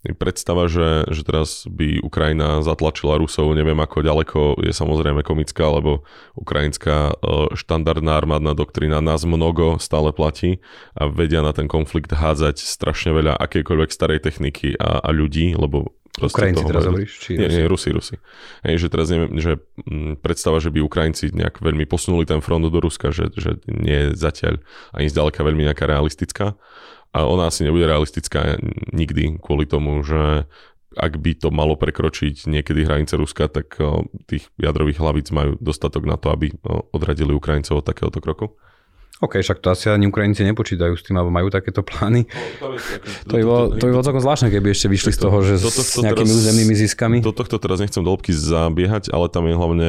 Speaker 2: Predstava, že, že teraz by Ukrajina zatlačila Rusov, neviem ako ďaleko, je samozrejme komická, lebo ukrajinská štandardná armádna doktrina nás mnogo stále platí a vedia na ten konflikt hádzať strašne veľa akékoľvek starej techniky a, a ľudí, lebo
Speaker 1: Ukrajinci teraz hovoríš? Či
Speaker 2: nie, nie, Rusi, Rusi. Hej, že teraz neviem, že mm, predstava, že by Ukrajinci nejak veľmi posunuli ten front do Ruska, že, že nie je zatiaľ ani zďaleka veľmi nejaká realistická. A ona asi nebude realistická nikdy kvôli tomu, že ak by to malo prekročiť niekedy hranice Ruska, tak tých jadrových hlavíc majú dostatok na to, aby odradili Ukrajincov od takéhoto kroku.
Speaker 1: OK, však to asi ani Ukrajinci nepočítajú s tým, alebo majú takéto plány. To by bolo, to by bolo celkom zvláštne, keby ešte vyšli z toho, že s nejakými teraz, územnými ziskami.
Speaker 2: Do tohto teraz nechcem do hĺbky zabiehať, ale tam je hlavne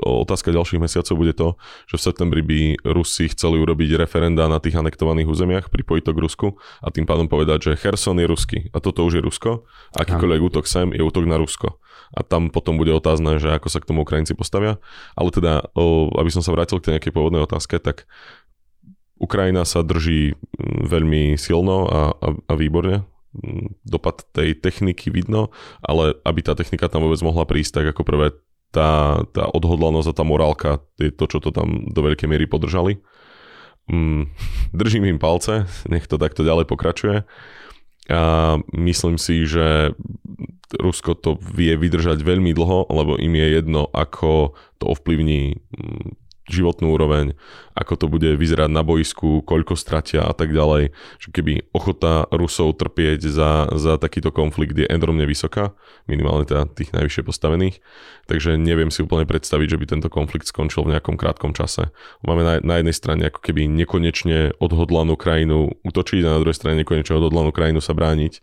Speaker 2: otázka ďalších mesiacov bude to, že v septembri by Rusi chceli urobiť referenda na tých anektovaných územiach, pripojiť to k Rusku a tým pádom povedať, že Herson je ruský a toto už je Rusko, akýkoľvek útok sem je útok na Rusko a tam potom bude otázne, že ako sa k tomu Ukrajinci postavia. Ale teda, aby som sa vrátil k tej nejakej pôvodnej otázke, tak Ukrajina sa drží mm, veľmi silno a, a, a výborne. Mm, dopad tej techniky vidno, ale aby tá technika tam vôbec mohla prísť, tak ako prvé tá, tá odhodlanosť a tá morálka je to, čo to tam do veľkej miery podržali. Mm, držím im palce, nech to takto ďalej pokračuje. A myslím si, že Rusko to vie vydržať veľmi dlho, lebo im je jedno, ako to ovplyvní mm, životnú úroveň, ako to bude vyzerať na boisku, koľko stratia a tak ďalej. Že keby ochota Rusov trpieť za, za takýto konflikt je enormne vysoká, minimálne teda tých najvyššie postavených, takže neviem si úplne predstaviť, že by tento konflikt skončil v nejakom krátkom čase. Máme na, na jednej strane ako keby nekonečne odhodlanú krajinu utočiť a na druhej strane nekonečne odhodlanú krajinu sa brániť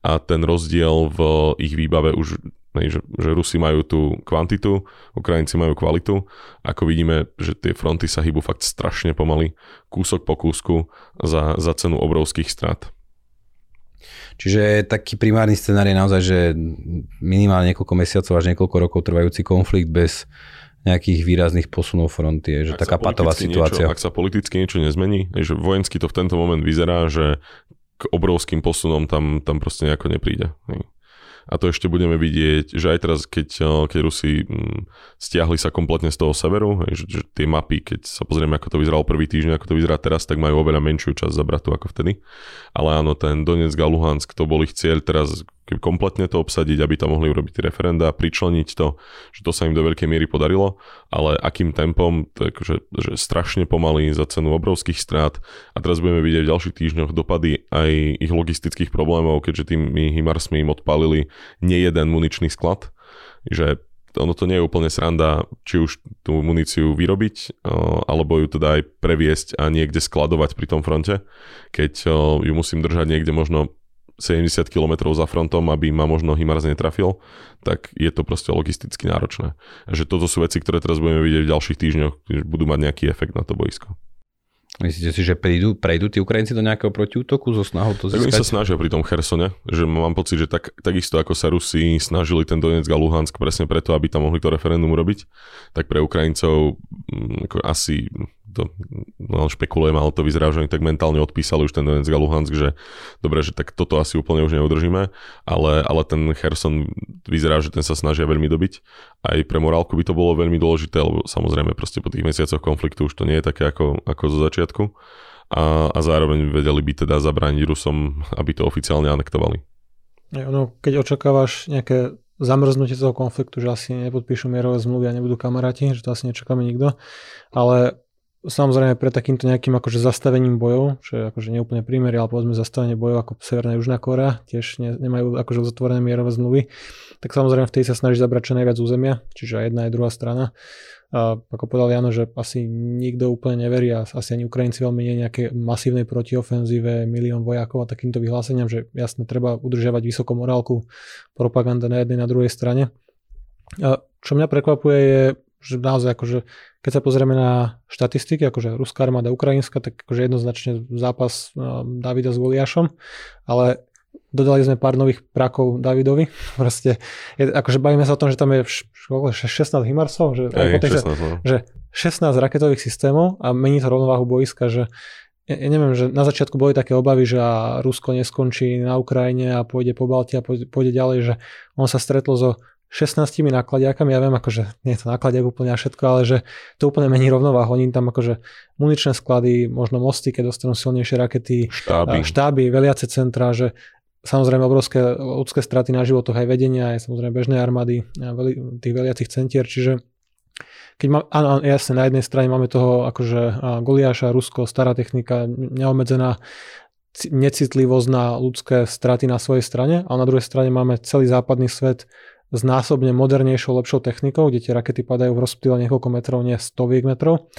Speaker 2: a ten rozdiel v ich výbave už že, že Rusi majú tú kvantitu, Ukrajinci majú kvalitu. Ako vidíme, že tie fronty sa hýbu fakt strašne pomaly, kúsok po kúsku za, za cenu obrovských strát.
Speaker 1: Čiže taký primárny scenár je naozaj, že minimálne niekoľko mesiacov až niekoľko rokov trvajúci konflikt bez nejakých výrazných posunov fronty, že ak taká patová situácia.
Speaker 2: Niečo, ak sa politicky niečo nezmení, že vojensky to v tento moment vyzerá, že k obrovským posunom tam, tam proste nejako nepríde. A to ešte budeme vidieť, že aj teraz, keď, eh, keď Rusi mm, stiahli sa kompletne z toho severu, že, že tie mapy, keď sa pozrieme, ako to vyzeralo prvý týždeň, ako to vyzerá teraz, tak majú oveľa menšiu časť zabratu ako vtedy. Ale áno, ten Donetsk a Luhansk, to bol ich cieľ teraz kompletne to obsadiť, aby tam mohli urobiť referenda, pričleniť to, že to sa im do veľkej miery podarilo, ale akým tempom, takže že strašne pomaly za cenu obrovských strát. A teraz budeme vidieť v ďalších týždňoch dopady aj ich logistických problémov, keďže tými Himarsmi im odpálili nie jeden muničný sklad, že ono to nie je úplne sranda, či už tú muníciu vyrobiť, alebo ju teda aj previesť a niekde skladovať pri tom fronte, keď ju musím držať niekde možno 70 km za frontom, aby ma možno Himars netrafil, tak je to proste logisticky náročné. A že toto sú veci, ktoré teraz budeme vidieť v ďalších týždňoch, že budú mať nejaký efekt na to boisko.
Speaker 1: Myslíte si, že prejdú, prejdú tí Ukrajinci do nejakého protiútoku so snahou to získať?
Speaker 2: Tak oni sa snažia pri tom Chersone, že mám pocit, že tak, takisto ako sa Rusi snažili ten Donetsk a Luhansk presne preto, aby tam mohli to referendum urobiť, tak pre Ukrajincov mm, ako asi to no, špekulujem, ale to vyzerá, že oni tak mentálne odpísali už ten Donetsk a Luhansk, že dobre, že tak toto asi úplne už neudržíme, ale, ale ten Kherson vyzerá, že ten sa snažia veľmi dobiť. Aj pre morálku by to bolo veľmi dôležité, lebo samozrejme proste po tých mesiacoch konfliktu už to nie je také ako, ako zo začiatku. A, a zároveň vedeli by teda zabrániť Rusom, aby to oficiálne anektovali.
Speaker 3: No, keď očakávaš nejaké zamrznutie toho konfliktu, že asi nepodpíšu mierové zmluvy a nebudú kamaráti, že to asi nečakáme nikto, ale Samozrejme pre takýmto nejakým akože zastavením bojov, čo je akože neúplne prímer, ale povedzme zastavenie bojov ako Severná Južná Korea, tiež ne, nemajú akože uzatvorené mierové zmluvy, tak samozrejme vtedy sa snaží zabrať čo najviac územia, čiže aj jedna aj druhá strana. A ako povedal Jano, že asi nikto úplne neverí a asi ani Ukrajinci veľmi nie nejaké masívnej protiofenzíve, milión vojakov a takýmto vyhláseniam, že jasne treba udržiavať vysokú morálku propaganda na jednej na druhej strane. A čo mňa prekvapuje je, že naozaj akože, keď sa pozrieme na štatistiky, akože ruská armáda, ukrajinská, tak akože jednoznačne zápas Davida s Goliášom, ale dodali sme pár nových prakov Davidovi. Proste, je, akože bavíme sa o tom, že tam je 16 Himarsov, že,
Speaker 2: Ej, 16, no.
Speaker 3: že 16 raketových systémov a mení to rovnováhu boiska, že ja, ja neviem, že na začiatku boli také obavy, že Rusko neskončí na Ukrajine a pôjde po Balti a pôjde, pôjde ďalej, že on sa stretol so 16 nákladiakami, ja viem, akože nie je to nákladiak úplne a všetko, ale že to úplne mení rovnováhu. Oni tam akože muničné sklady, možno mosty, keď dostanú silnejšie rakety,
Speaker 2: štáby,
Speaker 3: štáby veliace centra, že samozrejme obrovské ľudské straty na životoch aj vedenia, aj samozrejme bežnej armády, tých veliacich centier, čiže keď má, áno, jasne, na jednej strane máme toho akože Goliáša, Rusko, stará technika, neobmedzená necitlivosť na ľudské straty na svojej strane, a na druhej strane máme celý západný svet, s násobne modernejšou, lepšou technikou, kde tie rakety padajú v rozptýle niekoľko metrov, nie stoviek metrov.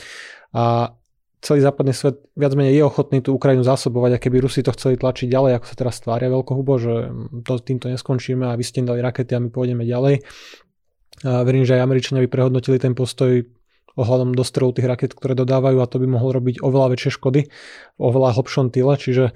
Speaker 3: A celý západný svet viac menej je ochotný tú Ukrajinu zásobovať a keby Rusi to chceli tlačiť ďalej, ako sa teraz tvária veľkohubo, že to, týmto neskončíme a vy ste dali rakety a my pôjdeme ďalej. A verím, že aj Američania by prehodnotili ten postoj ohľadom dostrelov tých raket, ktoré dodávajú a to by mohlo robiť oveľa väčšie škody v oveľa hlbšom tyle, čiže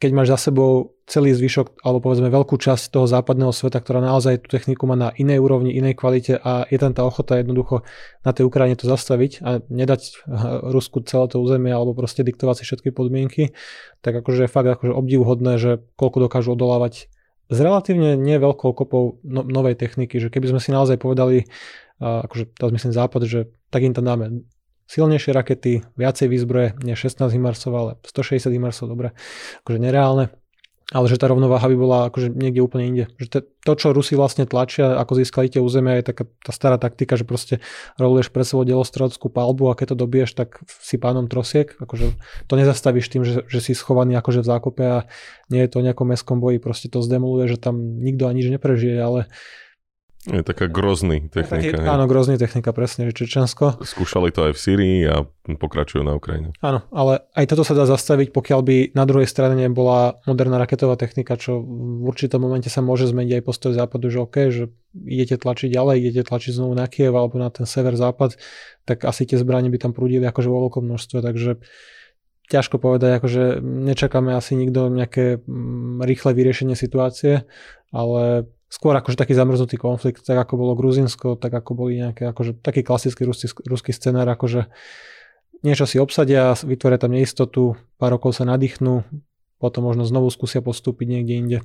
Speaker 3: keď máš za sebou celý zvyšok, alebo povedzme veľkú časť toho západného sveta, ktorá naozaj tú techniku má na inej úrovni, inej kvalite a je tam tá ochota jednoducho na tej Ukrajine to zastaviť a nedať Rusku celé to územie alebo proste diktovať si všetky podmienky, tak akože je fakt akože obdivuhodné, že koľko dokážu odolávať s relatívne nie veľkou kopou no, novej techniky, že keby sme si naozaj povedali, akože to myslím západ, že tak im tam dáme silnejšie rakety, viacej výzbroje, nie 16 Himarsov, ale 160 Himarsov, dobre, akože nereálne. ale že tá rovnováha by bola akože niekde úplne inde. Že to, čo Rusi vlastne tlačia, ako získali tie územia, je taká tá stará taktika, že proste roluješ pre sebou delostrodskú palbu a keď to dobiješ, tak si pánom trosiek. Akože to nezastavíš tým, že, že si schovaný akože v zákope a nie je to o nejakom mestskom boji, proste to zdemoluje, že tam nikto ani nič neprežije, ale
Speaker 2: je taká grozný technika.
Speaker 3: Taký, áno, grozný technika, presne, že Čečensko.
Speaker 2: Skúšali to aj v Syrii a pokračujú na Ukrajine.
Speaker 3: Áno, ale aj toto sa dá zastaviť, pokiaľ by na druhej strane nebola moderná raketová technika, čo v určitom momente sa môže zmeniť aj postoj západu, že OK, že idete tlačiť ďalej, idete tlačiť znovu na Kiev alebo na ten sever-západ, tak asi tie zbranie by tam prúdili akože vo veľkom množstve, takže ťažko povedať, akože nečakáme asi nikto nejaké mm, rýchle vyriešenie situácie, ale skôr akože taký zamrznutý konflikt, tak ako bolo Gruzinsko, tak ako boli nejaké, akože taký klasický ruský, ruský scenár, akože niečo si obsadia, vytvoria tam neistotu, pár rokov sa nadýchnú, potom možno znovu skúsia postúpiť niekde inde.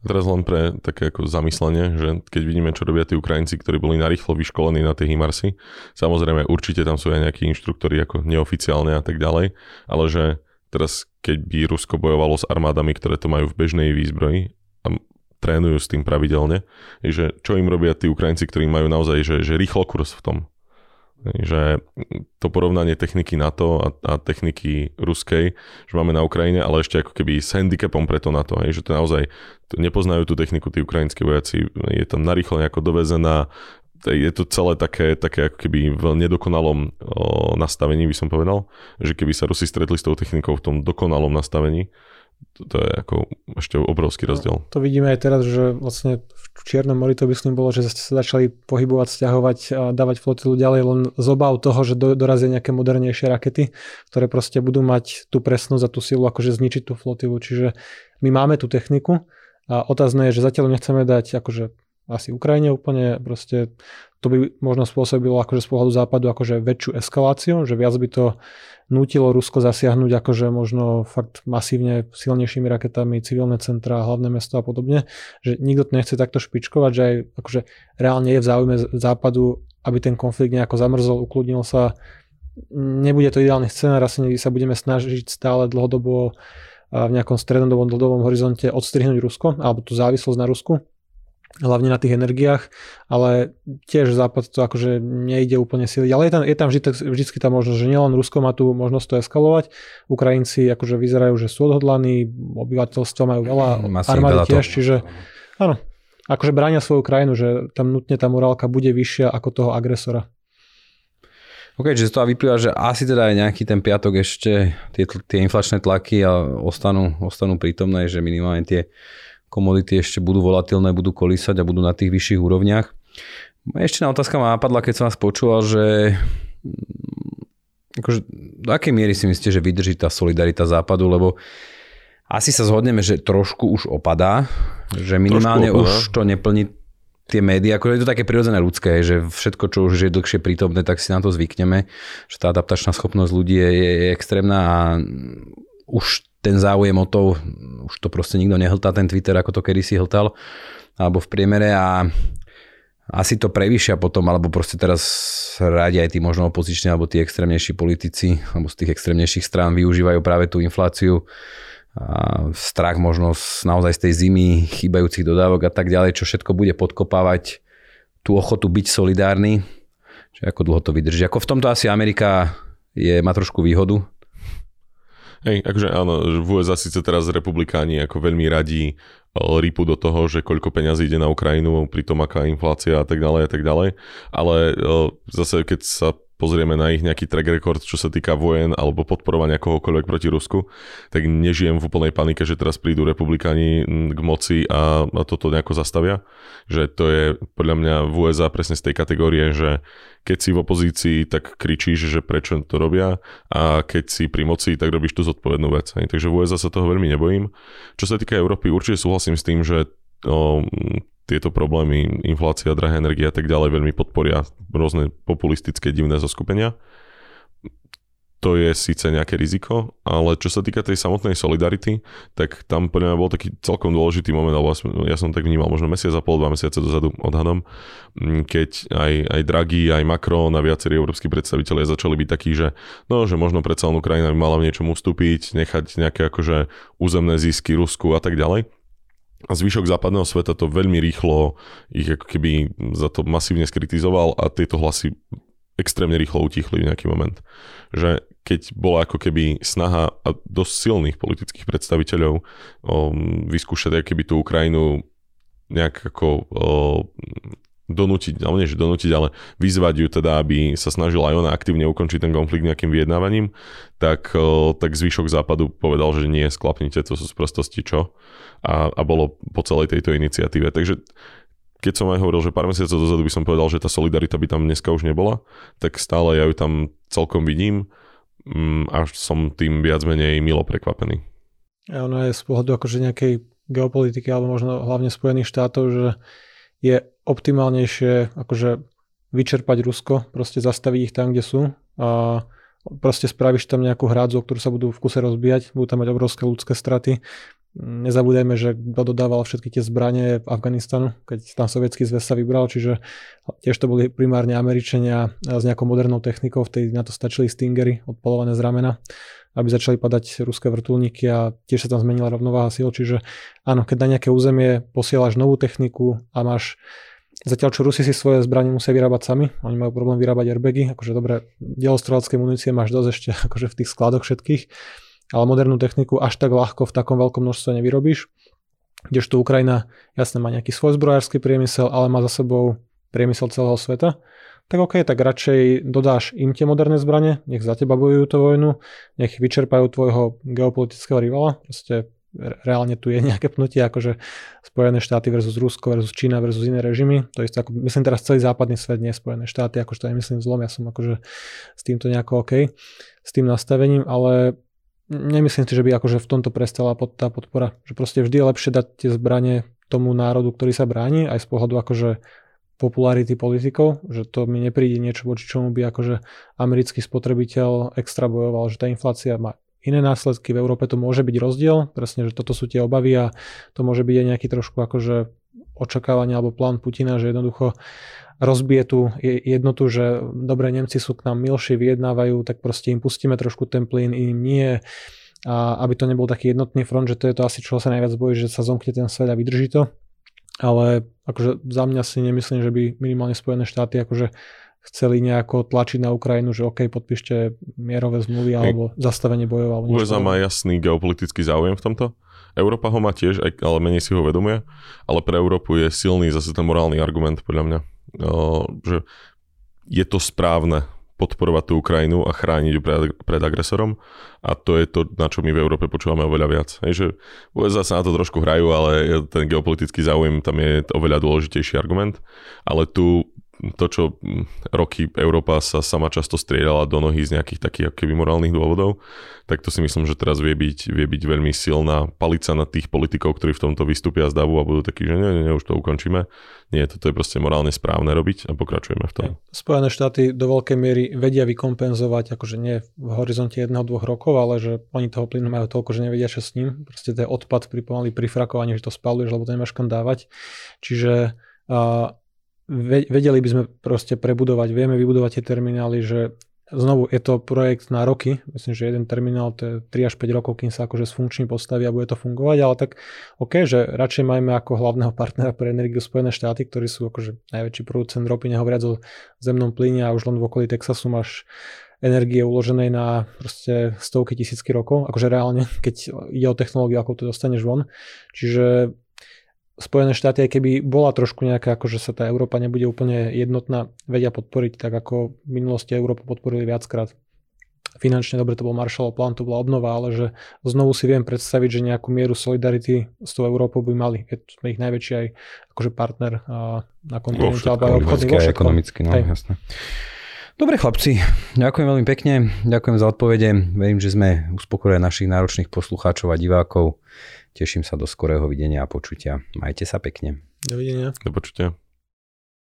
Speaker 2: Teraz len pre také ako zamyslenie, že keď vidíme, čo robia tí Ukrajinci, ktorí boli narýchlo vyškolení na tie Himarsy, samozrejme určite tam sú aj nejakí inštruktori ako neoficiálne a tak ďalej, ale že teraz keď by Rusko bojovalo s armádami, ktoré to majú v bežnej výzbroji a trénujú s tým pravidelne, že čo im robia tí Ukrajinci, ktorí majú naozaj že, že rýchlo kurz v tom. Že to porovnanie techniky NATO a, a techniky ruskej, že máme na Ukrajine, ale ešte ako keby s handicapom preto NATO, hej, že to naozaj to nepoznajú tú techniku tí ukrajinskí vojaci, je tam narýchlo nejako dovezená, je to celé také, také ako keby v nedokonalom o, nastavení, by som povedal, že keby sa Rusi stretli s tou technikou v tom dokonalom nastavení, to, to je ako ešte obrovský rozdiel.
Speaker 3: No, to vidíme aj teraz, že vlastne v Čiernom mori to myslím bolo, že sa začali pohybovať, stiahovať a dávať flotilu ďalej len z obav toho, že do, dorazia nejaké modernejšie rakety, ktoré proste budú mať tú presnosť a tú silu akože zničiť tú flotilu. Čiže my máme tú techniku a otázne je, že zatiaľ nechceme dať akože asi Ukrajine úplne, proste to by možno spôsobilo akože z pohľadu západu akože väčšiu eskaláciu, že viac by to nutilo Rusko zasiahnuť akože možno fakt masívne silnejšími raketami civilné centra, hlavné mesto a podobne, že nikto to nechce takto špičkovať, že aj akože reálne je v záujme západu, aby ten konflikt nejako zamrzol, ukludnil sa. Nebude to ideálny scenár, asi sa budeme snažiť stále dlhodobo v nejakom strednodobom, dlhodobom horizonte odstrihnúť Rusko, alebo tú závislosť na Rusku hlavne na tých energiách, ale tiež Západ to akože nejde úplne siliť. Ale je tam, je tam vždy, vždy tá možnosť, že nielen Rusko má tu možnosť to eskalovať, Ukrajinci akože vyzerajú, že sú odhodlaní, obyvateľstvo majú veľa, armády tiež, to. čiže áno, akože bránia svoju krajinu, že tam nutne tá morálka bude vyššia ako toho agresora.
Speaker 1: OK, čiže z toho vyplýva, že asi teda aj nejaký ten piatok ešte tie, tie inflačné tlaky a ostanú, ostanú prítomné, že minimálne tie komodity ešte budú volatilné, budú kolísať a budú na tých vyšších úrovniach. Ešte na otázka ma napadla, keď som vás počúval, že mm, akože, do akej miery si myslíte, že vydrží tá solidarita západu, lebo asi sa zhodneme, že trošku už opadá, že minimálne už to neplní tie médiá, ako je to také prirodzené ľudské, že všetko, čo už je dlhšie prítomné, tak si na to zvykneme, že tá adaptačná schopnosť ľudí je, je, je extrémna a už ten záujem o to, už to proste nikto nehltá ten Twitter, ako to kedy si hltal, alebo v priemere a asi to prevýšia potom, alebo proste teraz radi aj tí možno opoziční alebo tí extrémnejší politici, alebo z tých extrémnejších strán využívajú práve tú infláciu a strach možno z, naozaj z tej zimy, chýbajúcich dodávok a tak ďalej, čo všetko bude podkopávať tú ochotu byť solidárny. Čiže ako dlho to vydrží. Ako v tomto asi Amerika je, má trošku výhodu,
Speaker 2: Hej, akože áno, v USA síce teraz republikáni ako veľmi radí eh, rýpu do toho, že koľko peňazí ide na Ukrajinu, pritom aká inflácia a tak ďalej a tak ďalej, ale eh, zase keď sa pozrieme na ich nejaký track record, čo sa týka vojen alebo podporovania kohokoľvek proti Rusku, tak nežijem v úplnej panike, že teraz prídu republikáni mm, k moci a, a toto nejako zastavia. Že to je podľa mňa v USA presne z tej kategórie, že keď si v opozícii, tak kričíš, že prečo to robia a keď si pri moci, tak robíš tú zodpovednú vec. Takže v USA sa toho veľmi nebojím. Čo sa týka Európy, určite súhlasím s tým, že o, tieto problémy, inflácia, drahé energie a tak ďalej veľmi podporia rôzne populistické divné zoskupenia. to je síce nejaké riziko, ale čo sa týka tej samotnej solidarity, tak tam podľa mňa bol taký celkom dôležitý moment, alebo ja som tak vnímal možno mesiac a pol, dva mesiace dozadu odhadom, mm, keď aj, aj Draghi, aj Macron a viacerí európsky predstavitelia začali byť takí, že no, že možno predsa len Ukrajina by mala v niečom ustúpiť, nechať nejaké akože územné zisky Rusku a tak ďalej. A zvyšok západného sveta to veľmi rýchlo ich ako keby za to masívne skritizoval a tieto hlasy extrémne rýchlo utichli v nejaký moment. Že keď bola ako keby snaha a dosť silných politických predstaviteľov um, vyskúšať keby tú Ukrajinu nejak ako um, donútiť, ale nie že donútiť, ale vyzvať ju teda, aby sa snažila aj ona aktívne ukončiť ten konflikt nejakým vyjednávaním, tak, uh, tak zvyšok západu povedal, že nie, sklapnite, to sú sprostosti čo. A, a bolo po celej tejto iniciatíve. Takže keď som aj hovoril, že pár mesiacov dozadu by som povedal, že tá solidarita by tam dneska už nebola, tak stále ja ju tam celkom vidím mm, a som tým viac menej milo prekvapený.
Speaker 3: A ono je z pohľadu akože nejakej geopolitiky alebo možno hlavne Spojených štátov, že je optimálnejšie akože vyčerpať Rusko, proste zastaviť ich tam, kde sú a proste spravíš tam nejakú hrádzu, ktorú sa budú v kuse rozbíjať, budú tam mať obrovské ľudské straty Nezabúdajme, že kto dodával všetky tie zbranie Afganistanu, keď tam sovietský zväz sa vybral, čiže tiež to boli primárne Američania s nejakou modernou technikou, vtedy na to stačili stingery odpolované z ramena, aby začali padať ruské vrtulníky a tiež sa tam zmenila rovnováha síl, čiže áno, keď na nejaké územie posielaš novú techniku a máš Zatiaľ, čo Rusi si svoje zbranie musia vyrábať sami, oni majú problém vyrábať airbagy, akože dobre, dielostrelecké munície máš dosť ešte akože v tých skladoch všetkých, ale modernú techniku až tak ľahko v takom veľkom množstve nevyrobíš. Kdežto Ukrajina jasne má nejaký svoj zbrojársky priemysel, ale má za sebou priemysel celého sveta, tak OK, tak radšej dodáš im tie moderné zbranie, nech za teba bojujú tú vojnu, nech vyčerpajú tvojho geopolitického rivala, proste reálne tu je nejaké pnutie, akože Spojené štáty versus Rusko versus Čína versus iné režimy. To isté ako, myslím teraz celý západný svet, nie Spojené štáty, akože to nemyslím zlom, ja som akože s týmto nejako OK, s tým nastavením, ale nemyslím si, že by akože v tomto prestala pod, tá podpora. Že proste vždy je lepšie dať tie zbranie tomu národu, ktorý sa bráni, aj z pohľadu akože popularity politikov, že to mi nepríde niečo, voči čomu by akože americký spotrebiteľ extra bojoval, že tá inflácia má iné následky, v Európe to môže byť rozdiel, presne, že toto sú tie obavy a to môže byť aj nejaký trošku akože očakávanie alebo plán Putina, že jednoducho rozbije tú jednotu, že dobre, Nemci sú k nám milší, vyjednávajú, tak proste im pustíme trošku ten plyn, im nie. A aby to nebol taký jednotný front, že to je to asi, čo sa najviac bojí, že sa zomkne ten svet a vydrží to. Ale akože za mňa si nemyslím, že by minimálne Spojené štáty akože chceli nejako tlačiť na Ukrajinu, že OK, podpíšte mierové zmluvy alebo zastavenie bojov. Alebo
Speaker 2: USA má jasný geopolitický záujem v tomto. Európa ho má tiež, ale menej si ho uvedomuje. Ale pre Európu je silný zase ten morálny argument podľa mňa že je to správne podporovať tú Ukrajinu a chrániť ju pred, pred agresorom a to je to, na čo my v Európe počúvame oveľa viac. Hej, že USA sa na to trošku hrajú, ale ten geopolitický záujem tam je oveľa dôležitejší argument, ale tu to, čo mm, roky Európa sa sama často striedala do nohy z nejakých takých keby morálnych dôvodov, tak to si myslím, že teraz vie byť, vie byť veľmi silná palica na tých politikov, ktorí v tomto vystúpia z davu a budú takí, že nie, nie, nie, už to ukončíme. Nie, toto je proste morálne správne robiť a pokračujeme v tom.
Speaker 3: Spojené štáty do veľkej miery vedia vykompenzovať, akože nie v horizonte jedného, dvoch rokov, ale že oni toho plynu majú toľko, že nevedia, čo s ním. Proste to je odpad pri pomaly pri frakovaní, že to spaluješ, lebo to nemáš kam dávať. Čiže uh, vedeli by sme proste prebudovať, vieme vybudovať tie terminály, že znovu je to projekt na roky, myslím, že jeden terminál to je 3 až 5 rokov, kým sa akože sfunkčne postaví a bude to fungovať, ale tak OK, že radšej majme ako hlavného partnera pre energiu Spojené štáty, ktorí sú akože najväčší producent ropy, nehovoriac o zemnom plyne a už len v okolí Texasu máš energie uloženej na proste stovky tisícky rokov, akože reálne, keď ide o technológiu, ako to dostaneš von. Čiže Spojené štáty, aj keby bola trošku nejaká, ako že sa tá Európa nebude úplne jednotná, vedia podporiť, tak ako v minulosti Európu podporili viackrát. Finančne dobre to bol Marshallov plán, to bola obnova, ale že znovu si viem predstaviť, že nejakú mieru solidarity s tou Európou by mali. Keď sme ich najväčší aj akože partner na kontinente, alebo aj obchodný vo
Speaker 1: ekonomicky, no, jasné. Dobre chlapci, ďakujem veľmi pekne, ďakujem za odpovede. Verím, že sme uspokojili našich náročných poslucháčov a divákov. Teším sa do skorého videnia a počutia. Majte sa pekne.
Speaker 3: Dovidenia.
Speaker 2: Do počutia.